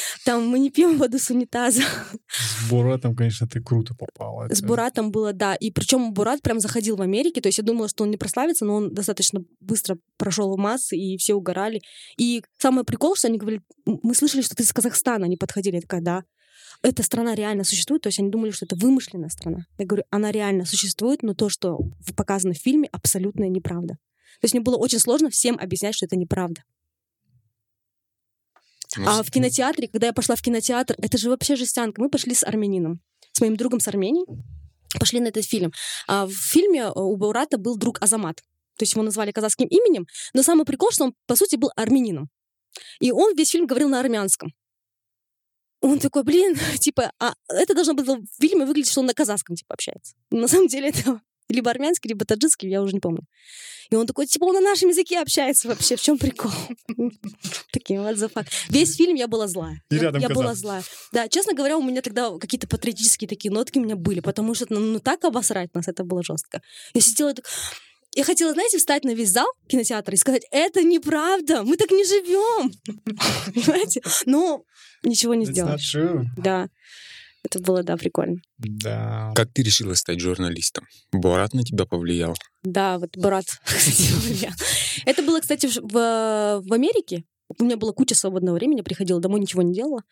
там, мы не пьем воду с унитаза. С Буратом, конечно, ты круто попала. С Буратом было, да. И причем Бурат прям заходил в Америке, то есть я думала, что он не прославится, но он достаточно быстро прошел в массы, и все угорали. И самый прикол, что они говорили, мы слышали, что ты из Казахстана, они подходили, я такая, да. Эта страна реально существует, то есть они думали, что это вымышленная страна. Я говорю, она реально существует, но то, что показано в фильме, абсолютная неправда. То есть мне было очень сложно всем объяснять, что это неправда. Ну, А в кинотеатре, когда я пошла в кинотеатр, это же вообще жестянка. Мы пошли с армянином, с моим другом с Армении, пошли на этот фильм. А в фильме э, у Баурата был друг Азамат. То есть его назвали казахским именем, но самый прикол, что он, по сути, был армянином. И он весь фильм говорил на армянском. Он такой, блин, типа, а это должно было в фильме выглядеть, что он на казахском, типа, общается. Но на самом деле это либо армянский, либо таджикский, я уже не помню. И он такой, типа, он на нашем языке общается вообще, в чем прикол? Такие, what the fuck. Весь фильм я была злая. И Я- рядом Я была злая. Да, честно говоря, у меня тогда какие-то патриотические такие нотки у меня были, потому что, ну, ну, так обосрать нас, это было жестко. Я сидела так... Я хотела, знаете, встать на весь зал кинотеатра и сказать, это неправда, мы так не живем. Понимаете? Но ничего не сделаешь. Да. Это было, да, прикольно. Да. Как ты решила стать журналистом? Борат на тебя повлиял? Да, вот брат, кстати говоря. Это было, кстати, в в Америке. У меня была куча свободного времени, приходила домой, ничего не делала.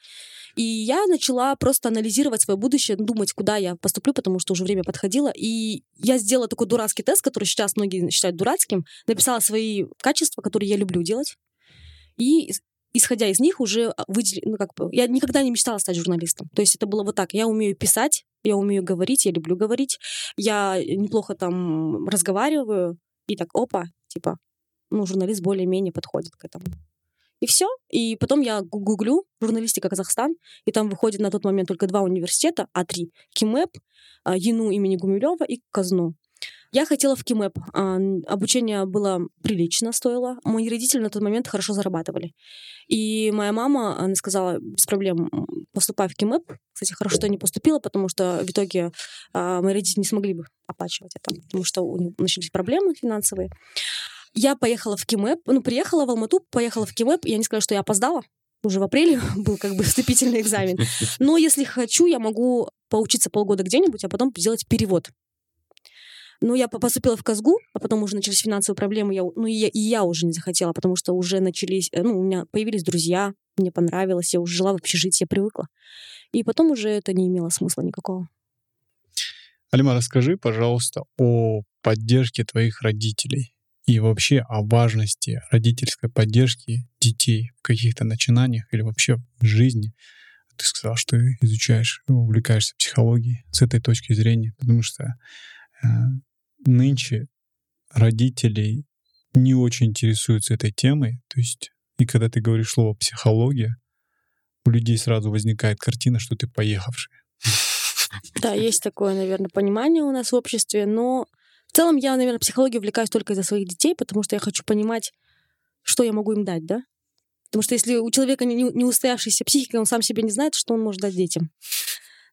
И я начала просто анализировать свое будущее, думать, куда я поступлю, потому что уже время подходило. И я сделала такой дурацкий тест, который сейчас многие считают дурацким. Написала свои качества, которые я люблю делать. И ис- исходя из них уже выделила, ну как бы, я никогда не мечтала стать журналистом. То есть это было вот так. Я умею писать, я умею говорить, я люблю говорить, я неплохо там разговариваю, и так, опа, типа, ну, журналист более-менее подходит к этому. И все. И потом я гу- гуглю журналистика Казахстан, и там выходит на тот момент только два университета, а три. КИМЭП, а, ЮНУ имени Гумилева и КАЗНУ. Я хотела в КИМЭП. А, Обучение было прилично стоило. Мои родители на тот момент хорошо зарабатывали. И моя мама, она сказала, без проблем, поступай в КИМЭП. Кстати, хорошо, что я не поступила, потому что в итоге а, мои родители не смогли бы оплачивать это, потому что у них начались проблемы финансовые. Я поехала в КИМЭП, ну, приехала в Алмату, поехала в КИМЭП, я не скажу, что я опоздала, уже в апреле был как бы вступительный экзамен. Но если хочу, я могу поучиться полгода где-нибудь, а потом сделать перевод. Ну, я по- поступила в Казгу, а потом уже начались финансовые проблемы, я, ну, и я, и я уже не захотела, потому что уже начались, э, ну, у меня появились друзья, мне понравилось, я уже жила в общежитии, я привыкла. И потом уже это не имело смысла никакого. Алима, расскажи, пожалуйста, о поддержке твоих родителей и вообще о важности родительской поддержки детей в каких-то начинаниях или вообще в жизни. Ты сказал, что изучаешь, увлекаешься психологией с этой точки зрения, потому что э, нынче родителей не очень интересуются этой темой. То есть, и когда ты говоришь слово психология, у людей сразу возникает картина, что ты поехавший. Да, есть такое, наверное, понимание у нас в обществе, но целом я, наверное, психологией увлекаюсь только из-за своих детей, потому что я хочу понимать, что я могу им дать, да? Потому что если у человека не, не устоявшаяся психика, он сам себе не знает, что он может дать детям.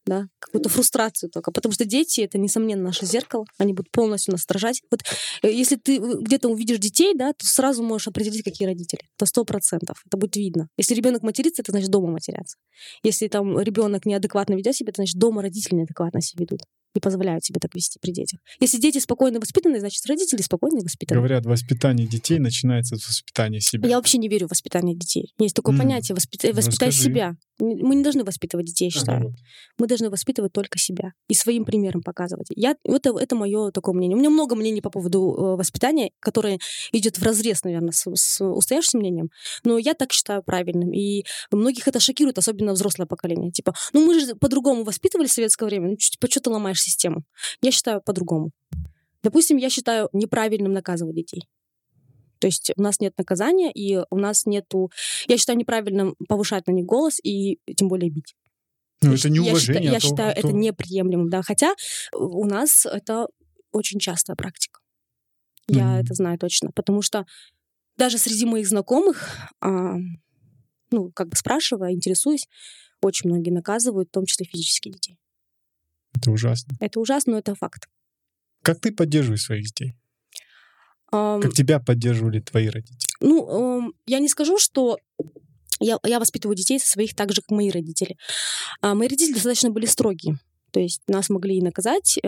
Да, какую-то фрустрацию только. Потому что дети — это, несомненно, наше зеркало. Они будут полностью нас отражать. Вот э, если ты где-то увидишь детей, да, то сразу можешь определить, какие родители. Это сто процентов. Это будет видно. Если ребенок матерится, это значит дома матерятся. Если там ребенок неадекватно ведет себя, это значит дома родители неадекватно себя ведут. Не позволяют себе так вести при детях. Если дети спокойно воспитаны, значит, родители спокойно воспитаны. Говорят, воспитание детей начинается с воспитания себя. Я вообще не верю в воспитание детей. Есть такое М. понятие воспитай, воспитай Расскажи. себя. Мы не должны воспитывать детей, я считаю. Ага. Мы должны воспитывать только себя и своим примером показывать. Я, это, это мое такое мнение. У меня много мнений по поводу э, воспитания, которое идет в разрез, наверное, с, с устоявшимся мнением. Но я так считаю правильным. И многих это шокирует, особенно взрослое поколение. Типа, ну мы же по-другому воспитывали в советское время. Ну, типа, что ты ломаешь систему? Я считаю по-другому. Допустим, я считаю неправильным наказывать детей. То есть у нас нет наказания, и у нас нету... Я считаю неправильным повышать на них голос и тем более бить. Ну, это щ- не я считаю, я а то- считаю а это то- неприемлемым, да. Хотя у нас это очень частая практика. Я Мгм. это знаю точно, потому что даже среди моих знакомых, а, ну, как бы спрашивая, интересуюсь, очень многие наказывают, в том числе физически детей. Это ужасно. Это ужасно, но это факт. Как ты поддерживаешь своих детей? Ам, Как тебя поддерживали твои родители? Ну, эм, я не скажу, что я, я воспитываю детей со своих так же, как мои родители. А мои родители достаточно были строгие. То есть нас могли и наказать,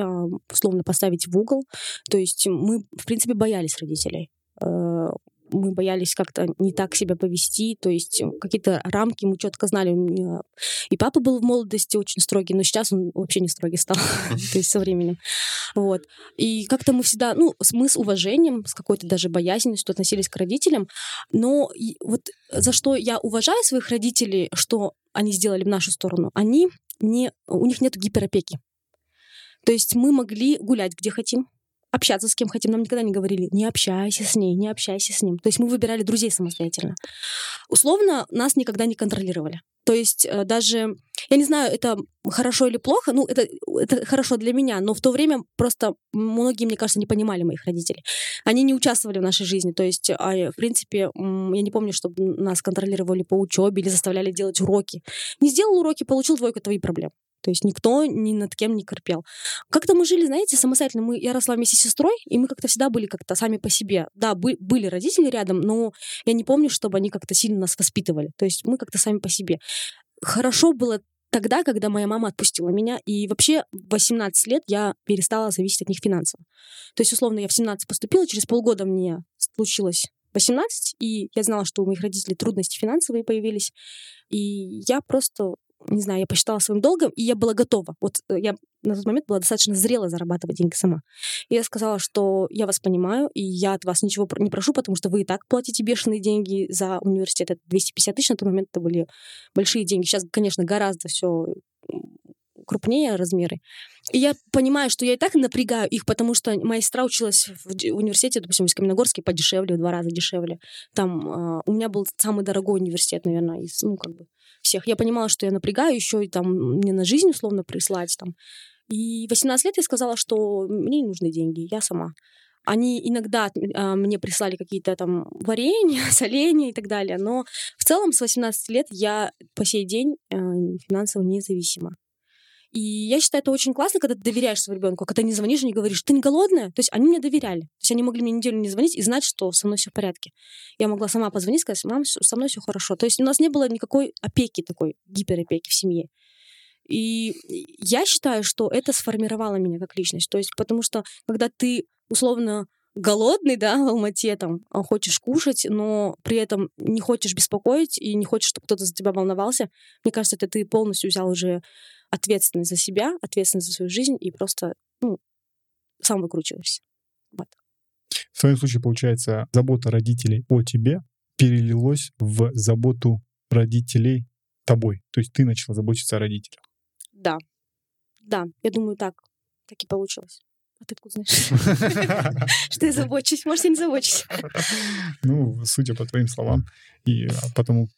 условно поставить в угол. То есть мы, в принципе, боялись родителей. Мы боялись как-то не так себя повести, то есть какие-то рамки мы четко знали. И папа был в молодости очень строгий, но сейчас он вообще не строгий стал, то есть со временем. Вот. И как-то мы всегда, ну, мы с уважением, с какой-то даже боязненностью относились к родителям, но вот за что я уважаю своих родителей, что они сделали в нашу сторону, они не, у них нет гиперопеки. То есть мы могли гулять где хотим, общаться с кем хотим. Нам никогда не говорили, не общайся с ней, не общайся с ним. То есть мы выбирали друзей самостоятельно. Условно нас никогда не контролировали. То есть э, даже, я не знаю, это хорошо или плохо, ну, это, это хорошо для меня, но в то время просто многие, мне кажется, не понимали моих родителей. Они не участвовали в нашей жизни. То есть, а, в принципе, я не помню, чтобы нас контролировали по учебе или заставляли делать уроки. Не сделал уроки, получил двойку, твои проблемы. То есть никто ни над кем не корпел. Как-то мы жили, знаете, самостоятельно. Мы, я росла вместе с сестрой, и мы как-то всегда были как-то сами по себе. Да, бы- были родители рядом, но я не помню, чтобы они как-то сильно нас воспитывали. То есть мы как-то сами по себе. Хорошо было тогда, когда моя мама отпустила меня, и вообще в 18 лет я перестала зависеть от них финансово. То есть, условно, я в 17 поступила, через полгода мне случилось 18, и я знала, что у моих родителей трудности финансовые появились, и я просто не знаю, я посчитала своим долгом, и я была готова. Вот э, я на тот момент была достаточно зрела зарабатывать деньги сама. И я сказала, что я вас понимаю, и я от вас ничего не прошу, потому что вы и так платите бешеные деньги за университет. Это 250 тысяч, на тот момент это были большие деньги. Сейчас, конечно, гораздо все крупнее размеры. И я понимаю, что я и так напрягаю их, потому что моя сестра училась в университете, допустим, в Каменогорске подешевле, в два раза дешевле. Там а, у меня был самый дорогой университет, наверное, из, ну, как бы, всех. Я понимала, что я напрягаю еще и там мне на жизнь условно прислать там. И в 18 лет я сказала, что мне не нужны деньги, я сама. Они иногда а, мне прислали какие-то там варенья, соленья и так далее, но в целом с 18 лет я по сей день э, финансово независима. И я считаю, это очень классно, когда ты доверяешь своему ребенку, когда не звонишь и не говоришь, ты не голодная? То есть они мне доверяли. То есть они могли мне неделю не звонить и знать, что со мной все в порядке. Я могла сама позвонить, сказать, мам, со мной все хорошо. То есть у нас не было никакой опеки такой, гиперопеки в семье. И я считаю, что это сформировало меня как личность. То есть потому что когда ты условно голодный, да, в Алмате, там, а хочешь кушать, но при этом не хочешь беспокоить и не хочешь, чтобы кто-то за тебя волновался, мне кажется, это ты полностью взял уже ответственность за себя, ответственность за свою жизнь и просто, ну, сам выкручиваешься. Вот. В твоем случае, получается, забота родителей о тебе перелилось в заботу родителей тобой. То есть ты начала заботиться о родителях. Да. Да, я думаю, так. Так и получилось. А ты откуда знаешь? Что я забочусь? Может, я не забочусь. Ну, судя по твоим словам и а, потому,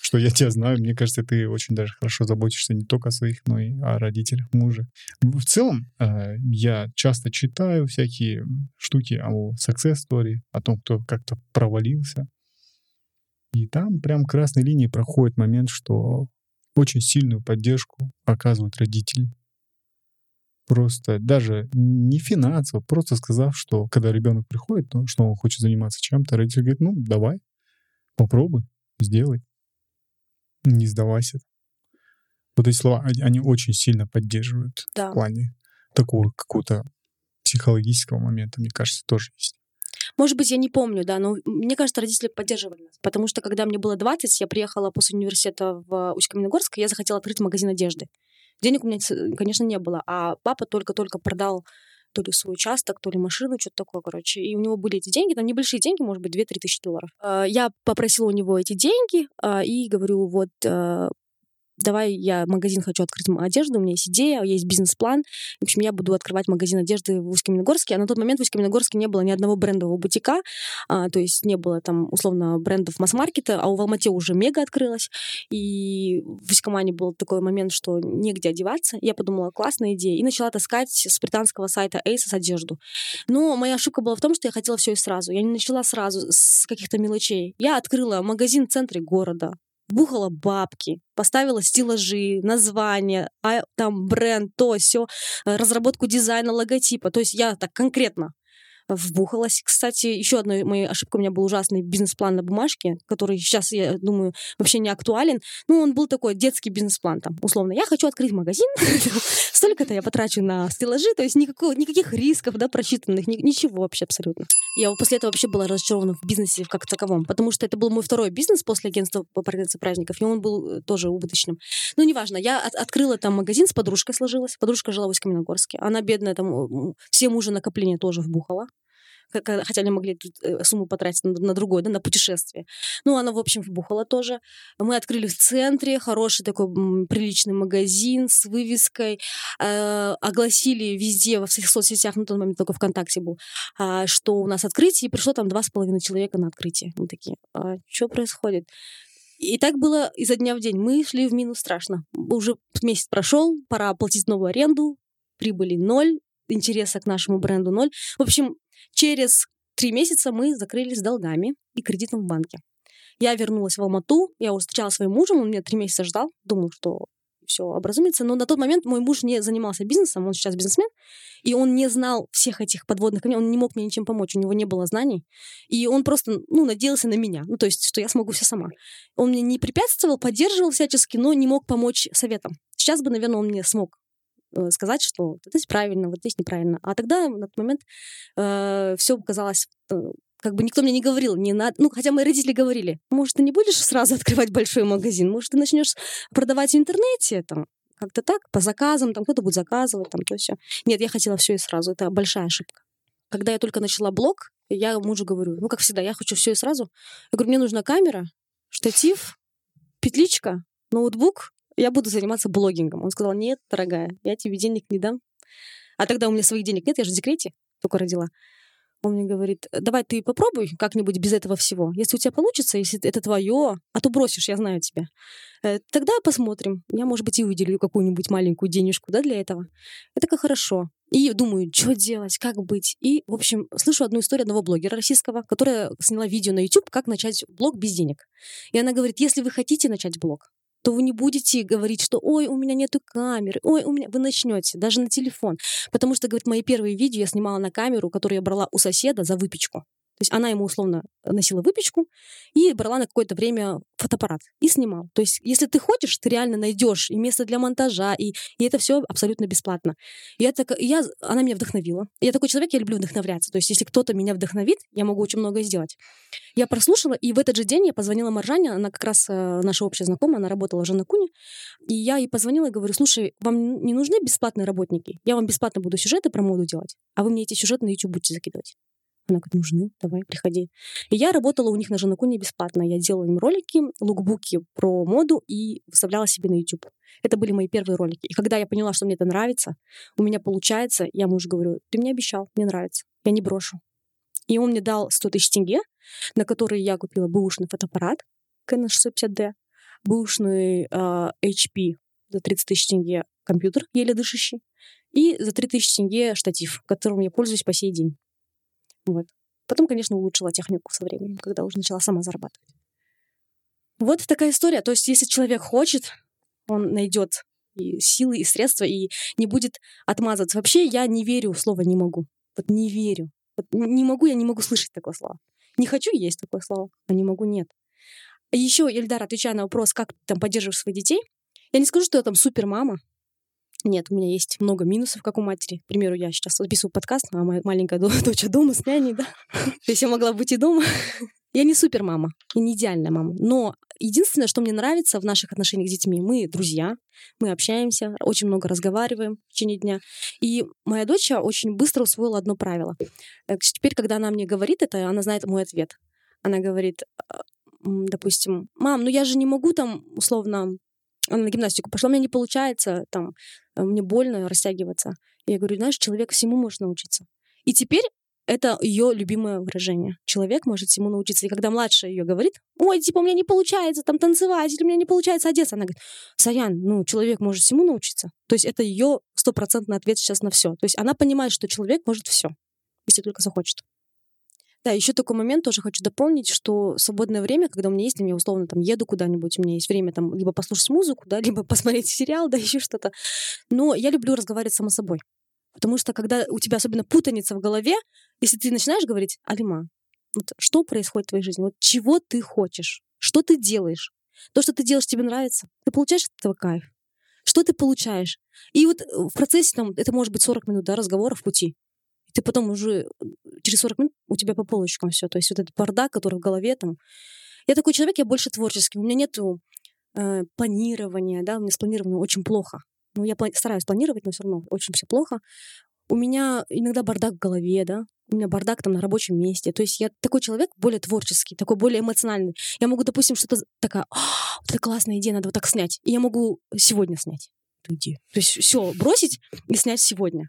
что я тебя знаю, мне кажется, ты очень даже хорошо заботишься не только о своих, но и о родителях мужа. В целом, э, я часто читаю всякие штуки о success story, о том, кто как-то провалился. И там прям красной линией проходит момент, что очень сильную поддержку оказывают родители. Просто даже не финансово, просто сказав, что когда ребенок приходит, ну, что он хочет заниматься чем-то, родитель говорит, ну, давай, попробуй, сделай, не сдавайся. Вот эти слова, они, очень сильно поддерживают Да. в плане такого какого-то психологического момента, мне кажется, тоже есть. Может быть, я не помню, да, но мне кажется, родители поддерживали нас. Потому что, когда мне было 20, я приехала после университета в Усть-Каменогорск, и я захотела открыть магазин одежды. Денег у меня, конечно, не было, а папа только-только продал то ли свой участок, то ли машину, что-то такое, короче. И у него были эти деньги, там небольшие деньги, может быть, 2-3 тысячи долларов. А, я попросила у него эти деньги а, и говорю, вот э, давай я магазин хочу открыть одежду, у меня есть идея, есть бизнес-план. В общем, я буду открывать магазин одежды в Усть-Каменогорске. А на тот момент в Усть-Каменогорске не было ни одного брендового бутика, а, то есть не было там, условно, брендов масс-маркета, а у Алмате уже мега открылась. И в Усть-Камане был такой момент, что негде одеваться. Я подумала, классная идея. И начала таскать с британского сайта ASOS одежду. Но моя ошибка была в том, что я хотела все и сразу. Я не начала сразу с каких-то мелочей. Я открыла магазин в центре города, бухала бабки, поставила стеллажи, название, а там бренд, то, все, э, разработку дизайна, логотипа. То есть я так конкретно вбухалась. Кстати, еще одной моей ошибкой у меня был ужасный бизнес-план на бумажке, который сейчас, я думаю, вообще не актуален. Ну, он был такой детский бизнес-план, там, условно, я хочу открыть магазин, столько-то я потрачу на стеллажи, то есть никакого, никаких рисков, да, просчитанных, ни, ничего вообще абсолютно. Я после этого вообще была разочарована в бизнесе как таковом, потому что это был мой второй бизнес после агентства по организации праздников, и он был э, тоже убыточным. Ну, неважно, я от, открыла там магазин, с подружкой сложилась, подружка жила в Усть-Каменогорске, она бедная там, все мужа накопления тоже вбухала, хотя они могли э, сумму потратить на, на другое, да, на путешествие. Ну, она, в общем, вбухала тоже. Мы открыли в центре хороший такой приличный магазин с вывеской, э, огласили везде, во всех соцсетях, на тот момент только ВКонтакте был, э, что у нас открытие, и пришло там два с половиной человека на открытие. Мы такие, а что происходит? И так было изо дня в день. Мы шли в минус страшно. Уже месяц прошел, пора оплатить новую аренду, прибыли ноль, интереса к нашему бренду ноль. В общем, Через три месяца мы закрылись долгами и кредитом в банке. Я вернулась в Алмату, я уже встречалась своим мужем, он меня три месяца ждал, думал, что все образумится. Но на тот момент мой муж не занимался бизнесом, он сейчас бизнесмен, и он не знал всех этих подводных камней, он не мог мне ничем помочь, у него не было знаний. И он просто, ну, надеялся на меня, ну, то есть, что я смогу все сама. Он мне не препятствовал, поддерживал всячески, но не мог помочь советом. Сейчас бы, наверное, он мне смог сказать, что вот здесь правильно, вот здесь неправильно. А тогда на тот момент э, все казалось э, как бы никто мне не говорил, не надо, ну, хотя мои родители говорили, может, ты не будешь сразу открывать большой магазин, может, ты начнешь продавать в интернете, там, как-то так, по заказам, там, кто-то будет заказывать, там, то все. Нет, я хотела все и сразу, это большая ошибка. Когда я только начала блог, я мужу говорю, ну, как всегда, я хочу все и сразу. Я говорю, мне нужна камера, штатив, петличка, ноутбук, я буду заниматься блогингом. Он сказал, нет, дорогая, я тебе денег не дам. А тогда у меня своих денег нет, я же в декрете только родила. Он мне говорит, давай ты попробуй как-нибудь без этого всего. Если у тебя получится, если это твое, а то бросишь, я знаю тебя. Э, тогда посмотрим. Я, может быть, и выделю какую-нибудь маленькую денежку да, для этого. Это как хорошо. И думаю, что делать, как быть. И, в общем, слышу одну историю одного блогера российского, которая сняла видео на YouTube, как начать блог без денег. И она говорит, если вы хотите начать блог, то вы не будете говорить, что ой, у меня нету камеры, ой, у меня... Вы начнете, даже на телефон. Потому что, говорит, мои первые видео я снимала на камеру, которую я брала у соседа за выпечку. То есть она ему условно носила выпечку и брала на какое-то время фотоаппарат и снимал. То есть если ты хочешь, ты реально найдешь и место для монтажа, и, и это все абсолютно бесплатно. И я так, я, она меня вдохновила. Я такой человек, я люблю вдохновляться. То есть если кто-то меня вдохновит, я могу очень многое сделать. Я прослушала, и в этот же день я позвонила Маржане, она как раз э, наша общая знакомая, она работала уже на Куне, и я ей позвонила и говорю, слушай, вам не нужны бесплатные работники? Я вам бесплатно буду сюжеты про моду делать, а вы мне эти сюжеты на YouTube будете закидывать. Она говорит, нужны, давай, приходи. И я работала у них на Жанакуне бесплатно. Я делала им ролики, лукбуки про моду и выставляла себе на YouTube. Это были мои первые ролики. И когда я поняла, что мне это нравится, у меня получается, я мужу говорю, ты мне обещал, мне нравится, я не брошу. И он мне дал 100 тысяч тенге, на которые я купила бэушный фотоаппарат Canon 650D, бэушный э, HP за 30 тысяч тенге компьютер, еле дышащий, и за 3 тысячи тенге штатив, которым я пользуюсь по сей день. Вот. Потом, конечно, улучшила технику со временем, когда уже начала сама зарабатывать. Вот такая история. То есть, если человек хочет, он найдет и силы, и средства, и не будет отмазываться. Вообще, я не верю в слово «не могу». Вот не верю. Вот не могу, я не могу слышать такое слово. Не хочу, есть такое слово, а не могу, нет. Еще, Ильдар, отвечая на вопрос, как ты там поддерживаешь своих детей, я не скажу, что я там супер мама, Нет, у меня есть много минусов, как у матери. К примеру, я сейчас записываю подкаст, а моя маленькая дочь дома с няней, да. Есть я могла быть и дома. Я не супер мама, и не идеальная мама. Но единственное, что мне нравится в наших отношениях с детьми, мы друзья, мы общаемся, очень много разговариваем в течение дня. И моя дочь очень быстро усвоила одно правило. Теперь, когда она мне говорит это, она знает мой ответ. Она говорит, «А, допустим, мам, ну я же не могу там условно она на гимнастику пошла, у меня не получается, там, э, мне больно растягиваться. Я говорю, знаешь, человек всему может научиться. И теперь это ее любимое выражение. Человек может всему научиться. И когда младшая ее говорит, ой, типа, у меня не получается там танцевать, или у меня не получается одеться, она говорит, Саян, ну, человек может всему научиться. То есть это ее стопроцентный ответ сейчас на все. То есть она понимает, что человек может все, если только захочет. Да, еще такой момент тоже хочу дополнить, что свободное время, когда у меня есть, я условно там еду куда-нибудь, у меня есть время там либо послушать музыку, да, либо посмотреть сериал, да, еще что-то. Но я люблю разговаривать сама собой. Потому что когда у тебя особенно путаница в голове, если ты начинаешь говорить, Алима, вот что происходит в твоей жизни? Вот чего ты хочешь? Что ты делаешь? То, что ты делаешь, тебе нравится? Ты получаешь от этого кайф? Что ты получаешь? И вот в процессе, там, это может быть 40 минут да, разговора в пути ты потом уже через 40 минут у тебя по полочкам все. То есть вот этот бардак, который в голове там. Я такой человек, я больше творческий. У меня нету э, планирования, да, у меня с планированием очень плохо. Ну, я стараюсь планировать, но все равно очень все плохо. У меня иногда бардак в голове, да, у меня бардак там на рабочем месте. То есть я такой человек более творческий, такой более эмоциональный. Я могу, допустим, что-то такая, вот это классная идея, надо вот так снять. И я могу сегодня снять эту идею. То есть все бросить и снять сегодня.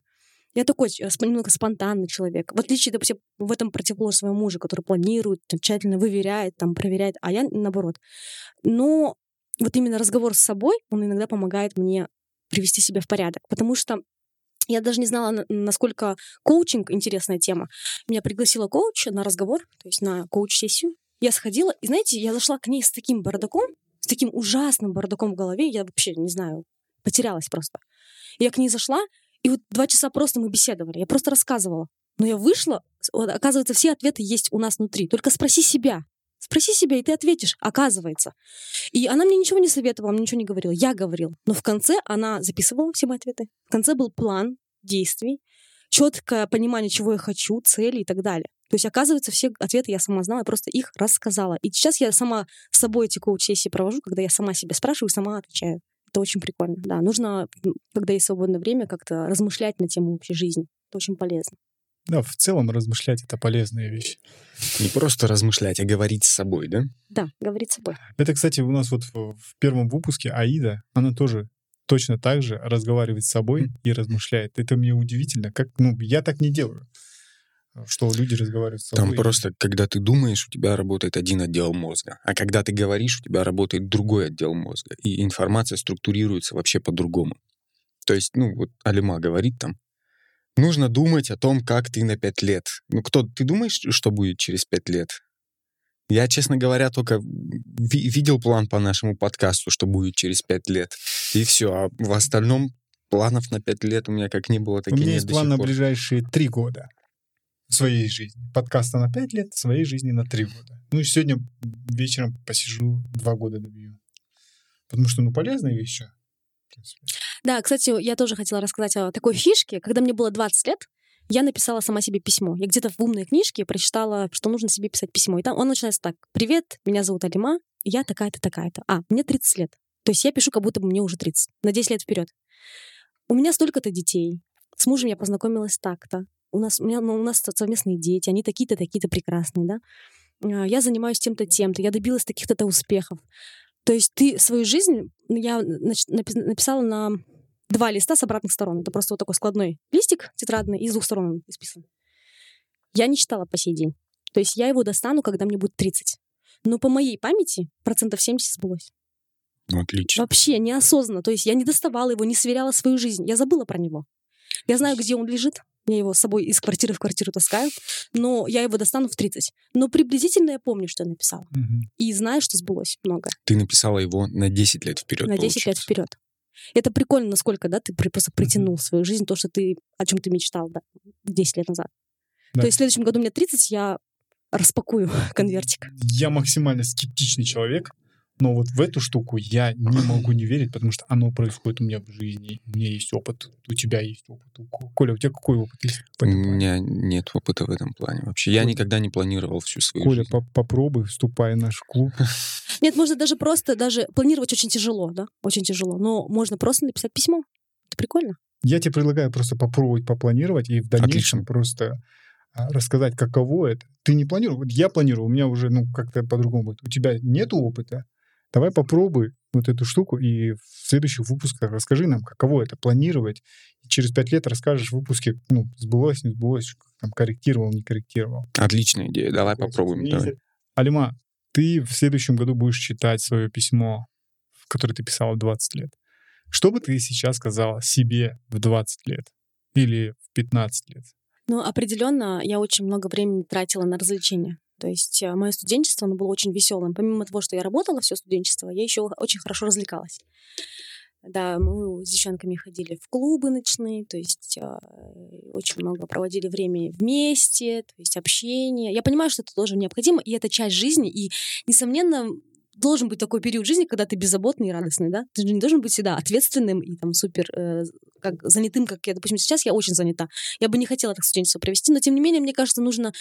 Я такой э, немного спонтанный человек. В отличие, допустим, в этом противоположность своему мужу, который планирует, тщательно выверяет, там, проверяет, а я наоборот. Но вот именно разговор с собой, он иногда помогает мне привести себя в порядок. Потому что я даже не знала, насколько коучинг интересная тема. Меня пригласила коуч на разговор, то есть на коуч-сессию. Я сходила, и знаете, я зашла к ней с таким бардаком, с таким ужасным бардаком в голове, я вообще не знаю, потерялась просто. Я к ней зашла, и вот два часа просто мы беседовали, я просто рассказывала. Но я вышла, вот, оказывается, все ответы есть у нас внутри. Только спроси себя. Спроси себя, и ты ответишь, оказывается. И она мне ничего не советовала, мне ничего не говорила. Я говорил. Но в конце она записывала все мои ответы. В конце был план действий, четкое понимание, чего я хочу, цели и так далее. То есть, оказывается, все ответы я сама знала, я просто их рассказала. И сейчас я сама с собой эти коуч-сессии провожу, когда я сама себя спрашиваю, сама отвечаю. Это очень прикольно. Да, нужно, когда есть свободное время, как-то размышлять на тему вообще жизни. Это очень полезно. Да, в целом размышлять — это полезная вещь. Не просто размышлять, а говорить с собой, да? Да, говорить с собой. Это, кстати, у нас вот в, в первом выпуске Аида, она тоже точно так же разговаривает с собой mm. и размышляет. Это мне удивительно. Как, ну, я так не делаю что люди разговаривают с собой. Там просто, когда ты думаешь, у тебя работает один отдел мозга, а когда ты говоришь, у тебя работает другой отдел мозга, и информация структурируется вообще по-другому. То есть, ну, вот Алима говорит там, нужно думать о том, как ты на пять лет. Ну, кто, ты думаешь, что будет через пять лет? Я, честно говоря, только ви- видел план по нашему подкасту, что будет через пять лет. И все. А в остальном планов на пять лет у меня как не было, так у и нет. У меня есть план на ближайшие три года своей жизни. Подкаста на 5 лет, своей жизни на 3 года. Ну и сегодня вечером посижу 2 года добью. Потому что, ну, полезная вещь. Да, кстати, я тоже хотела рассказать о такой фишке. Когда мне было 20 лет, я написала сама себе письмо. Я где-то в умной книжке прочитала, что нужно себе писать письмо. И там он начинается так. «Привет, меня зовут Алима, я такая-то, такая-то». А, мне 30 лет. То есть я пишу, как будто бы мне уже 30. На 10 лет вперед. У меня столько-то детей. С мужем я познакомилась так-то у нас, у, меня, ну, у нас совместные дети, они такие-то, такие-то прекрасные, да. А, я занимаюсь тем-то, тем-то, я добилась таких-то успехов. То есть ты свою жизнь, я написала на два листа с обратных сторон. Это просто вот такой складной листик тетрадный, и с двух сторон он исписан. Я не читала по сей день. То есть я его достану, когда мне будет 30. Но по моей памяти процентов 70 сбылось. Ну, отлично. Вообще неосознанно. То есть я не доставала его, не сверяла свою жизнь. Я забыла про него. Я знаю, где он лежит, я его с собой из квартиры в квартиру таскаю, но я его достану в 30. Но приблизительно я помню, что я написала. Угу. И знаю, что сбылось много. Ты написала его на 10 лет вперед. На 10 получается. лет вперед. Это прикольно, насколько, да, ты просто притянул свою жизнь, то, что ты, о чем ты мечтал, да, 10 лет назад. Да. То есть в следующем году мне 30, я распакую конвертик. Я максимально скептичный человек, Но вот в эту штуку я не могу не верить, потому что оно происходит у меня в жизни. У меня есть опыт, у тебя есть опыт. Коля, у тебя какой опыт есть? У меня нет опыта в этом плане вообще. Я Коля. никогда не планировал всю свою Коля, жизнь. по- попробуй, вступай в наш клуб. Нет, можно даже просто, даже планировать очень тяжело, да, очень тяжело. Но можно просто написать письмо. Это прикольно. Я тебе предлагаю просто попробовать попланировать и в дальнейшем Отлично. просто а, рассказать, каково это. Ты не планировал? Вот я планирую, у меня уже, ну, как-то по-другому будет. У тебя нету опыта? Давай попробуй вот эту штуку и в следующих выпусках расскажи нам, каково это планировать. И через пять лет расскажешь в выпуске, ну, сбылось, не сбылось, там корректировал, не корректировал. Отличная идея. Давай попробуем. Давай. Алима, ты в следующем году будешь читать свое письмо, которое ты писала в 20 лет. Что бы ты сейчас сказала себе в 20 лет или в 15 лет? Ну, определенно, я очень много времени тратила на развлечения. То есть мое студенчество, оно было очень веселым. Помимо того, что я работала все студенчество, я еще очень хорошо развлекалась. Да, мы с девчонками ходили в клубы ночные, то есть э, очень много проводили времени вместе, то есть общение. Я понимаю, что это тоже необходимо, и это часть жизни, и, несомненно, должен быть такой период жизни, когда ты беззаботный и радостный, да? Ты же не должен быть всегда ответственным и там супер э, как занятым, как я, допустим, сейчас я очень занята. Я бы не хотела так студенчество провести, но тем не менее, мне кажется, нужно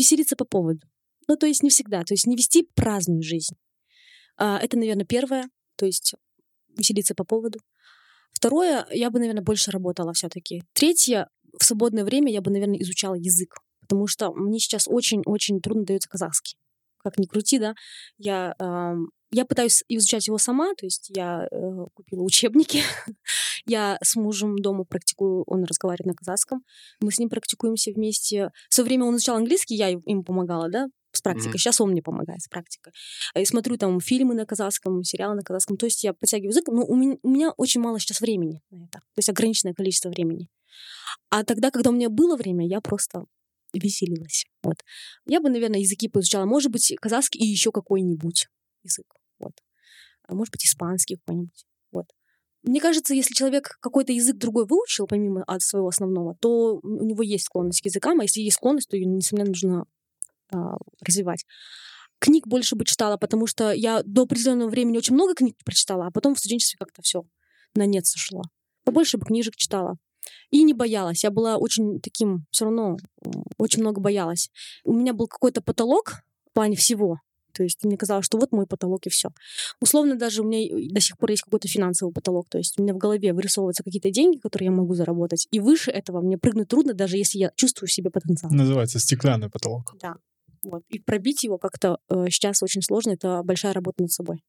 веселиться по поводу. Ну, то есть не всегда, то есть не вести праздную жизнь. А, это, наверное, первое, то есть веселиться по поводу. Второе, я бы, наверное, больше работала все-таки. Третье, в свободное время я бы, наверное, изучала язык, потому что мне сейчас очень-очень трудно дается казахский. Как ни крути, да, я, э, я пытаюсь изучать его сама, то есть я э, купила учебники, я с мужем дома практикую, он разговаривает на казахском, мы с ним практикуемся вместе. Свое время он изучал английский, я ему помогала, да, с практикой. Мгм. Сейчас он мне помогает с практикой. И смотрю там фильмы на казахском, сериалы на казахском. То есть я подтягиваю язык, но у меня, у меня очень мало сейчас времени на это. То есть ограниченное количество времени. А тогда, когда у меня было время, я просто веселилась. Вот. Я бы, наверное, языки поизучала. Может быть, казахский и еще какой-нибудь язык. Вот. А может быть, испанский какой-нибудь. Вот. Мне кажется, если человек какой-то язык другой выучил, помимо от своего основного, то у него есть склонность к языкам, а если есть склонность, то ее, несомненно, нужно а, развивать. Книг больше бы читала, потому что я до определенного времени очень много книг прочитала, а потом в студенчестве как-то все на нет сошло. Побольше бы книжек читала. И не боялась. Я была очень таким, все равно, очень много боялась. У меня был какой-то потолок в плане всего. То есть мне казалось, что вот мой потолок и все. Условно даже у меня до сих пор есть какой-то финансовый потолок. То есть у меня в голове вырисовываются какие-то деньги, которые я могу заработать. И выше этого мне прыгнуть трудно, даже если я чувствую в себе потенциал. Называется стеклянный потолок. Да. Вот. И пробить его как-то э, сейчас очень сложно. Это большая работа над собой.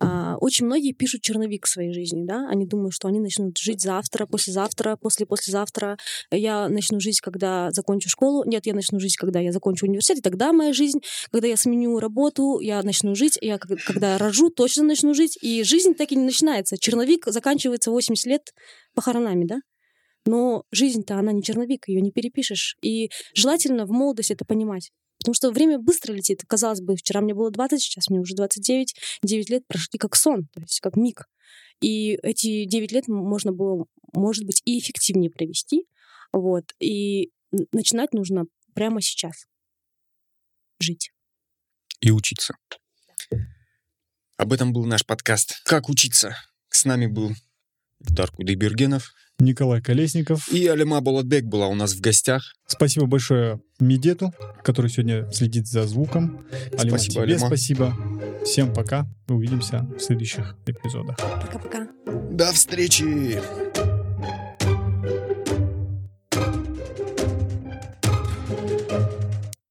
А, очень многие пишут черновик своей жизни, да, они думают, что они начнут жить завтра, послезавтра, после-послезавтра. Я начну жить, когда закончу школу. Нет, я начну жить, когда я закончу университет, и тогда моя жизнь. Когда я сменю работу, я начну жить. Я, когда рожу, точно начну жить. И жизнь так и не начинается. Черновик заканчивается 80 лет похоронами, да. Но жизнь-то, она не черновик, ее не перепишешь. И желательно в молодости это понимать. Потому что время быстро летит. Казалось бы, вчера мне было 20, сейчас мне уже 29. 9 лет прошли как сон, то есть как миг. И эти 9 лет можно было, может быть, и эффективнее провести. Вот. И начинать нужно прямо сейчас. Жить. И учиться. Об этом был наш подкаст «Как учиться». С нами был Ильдар Кудайбергенов. Николай Колесников. И Алима Болотбек была у нас в гостях. Спасибо большое Медету, который сегодня следит за звуком. Алима, Спасибо, тебе Алима. спасибо. Всем пока. Увидимся в следующих эпизодах. Пока-пока. До встречи!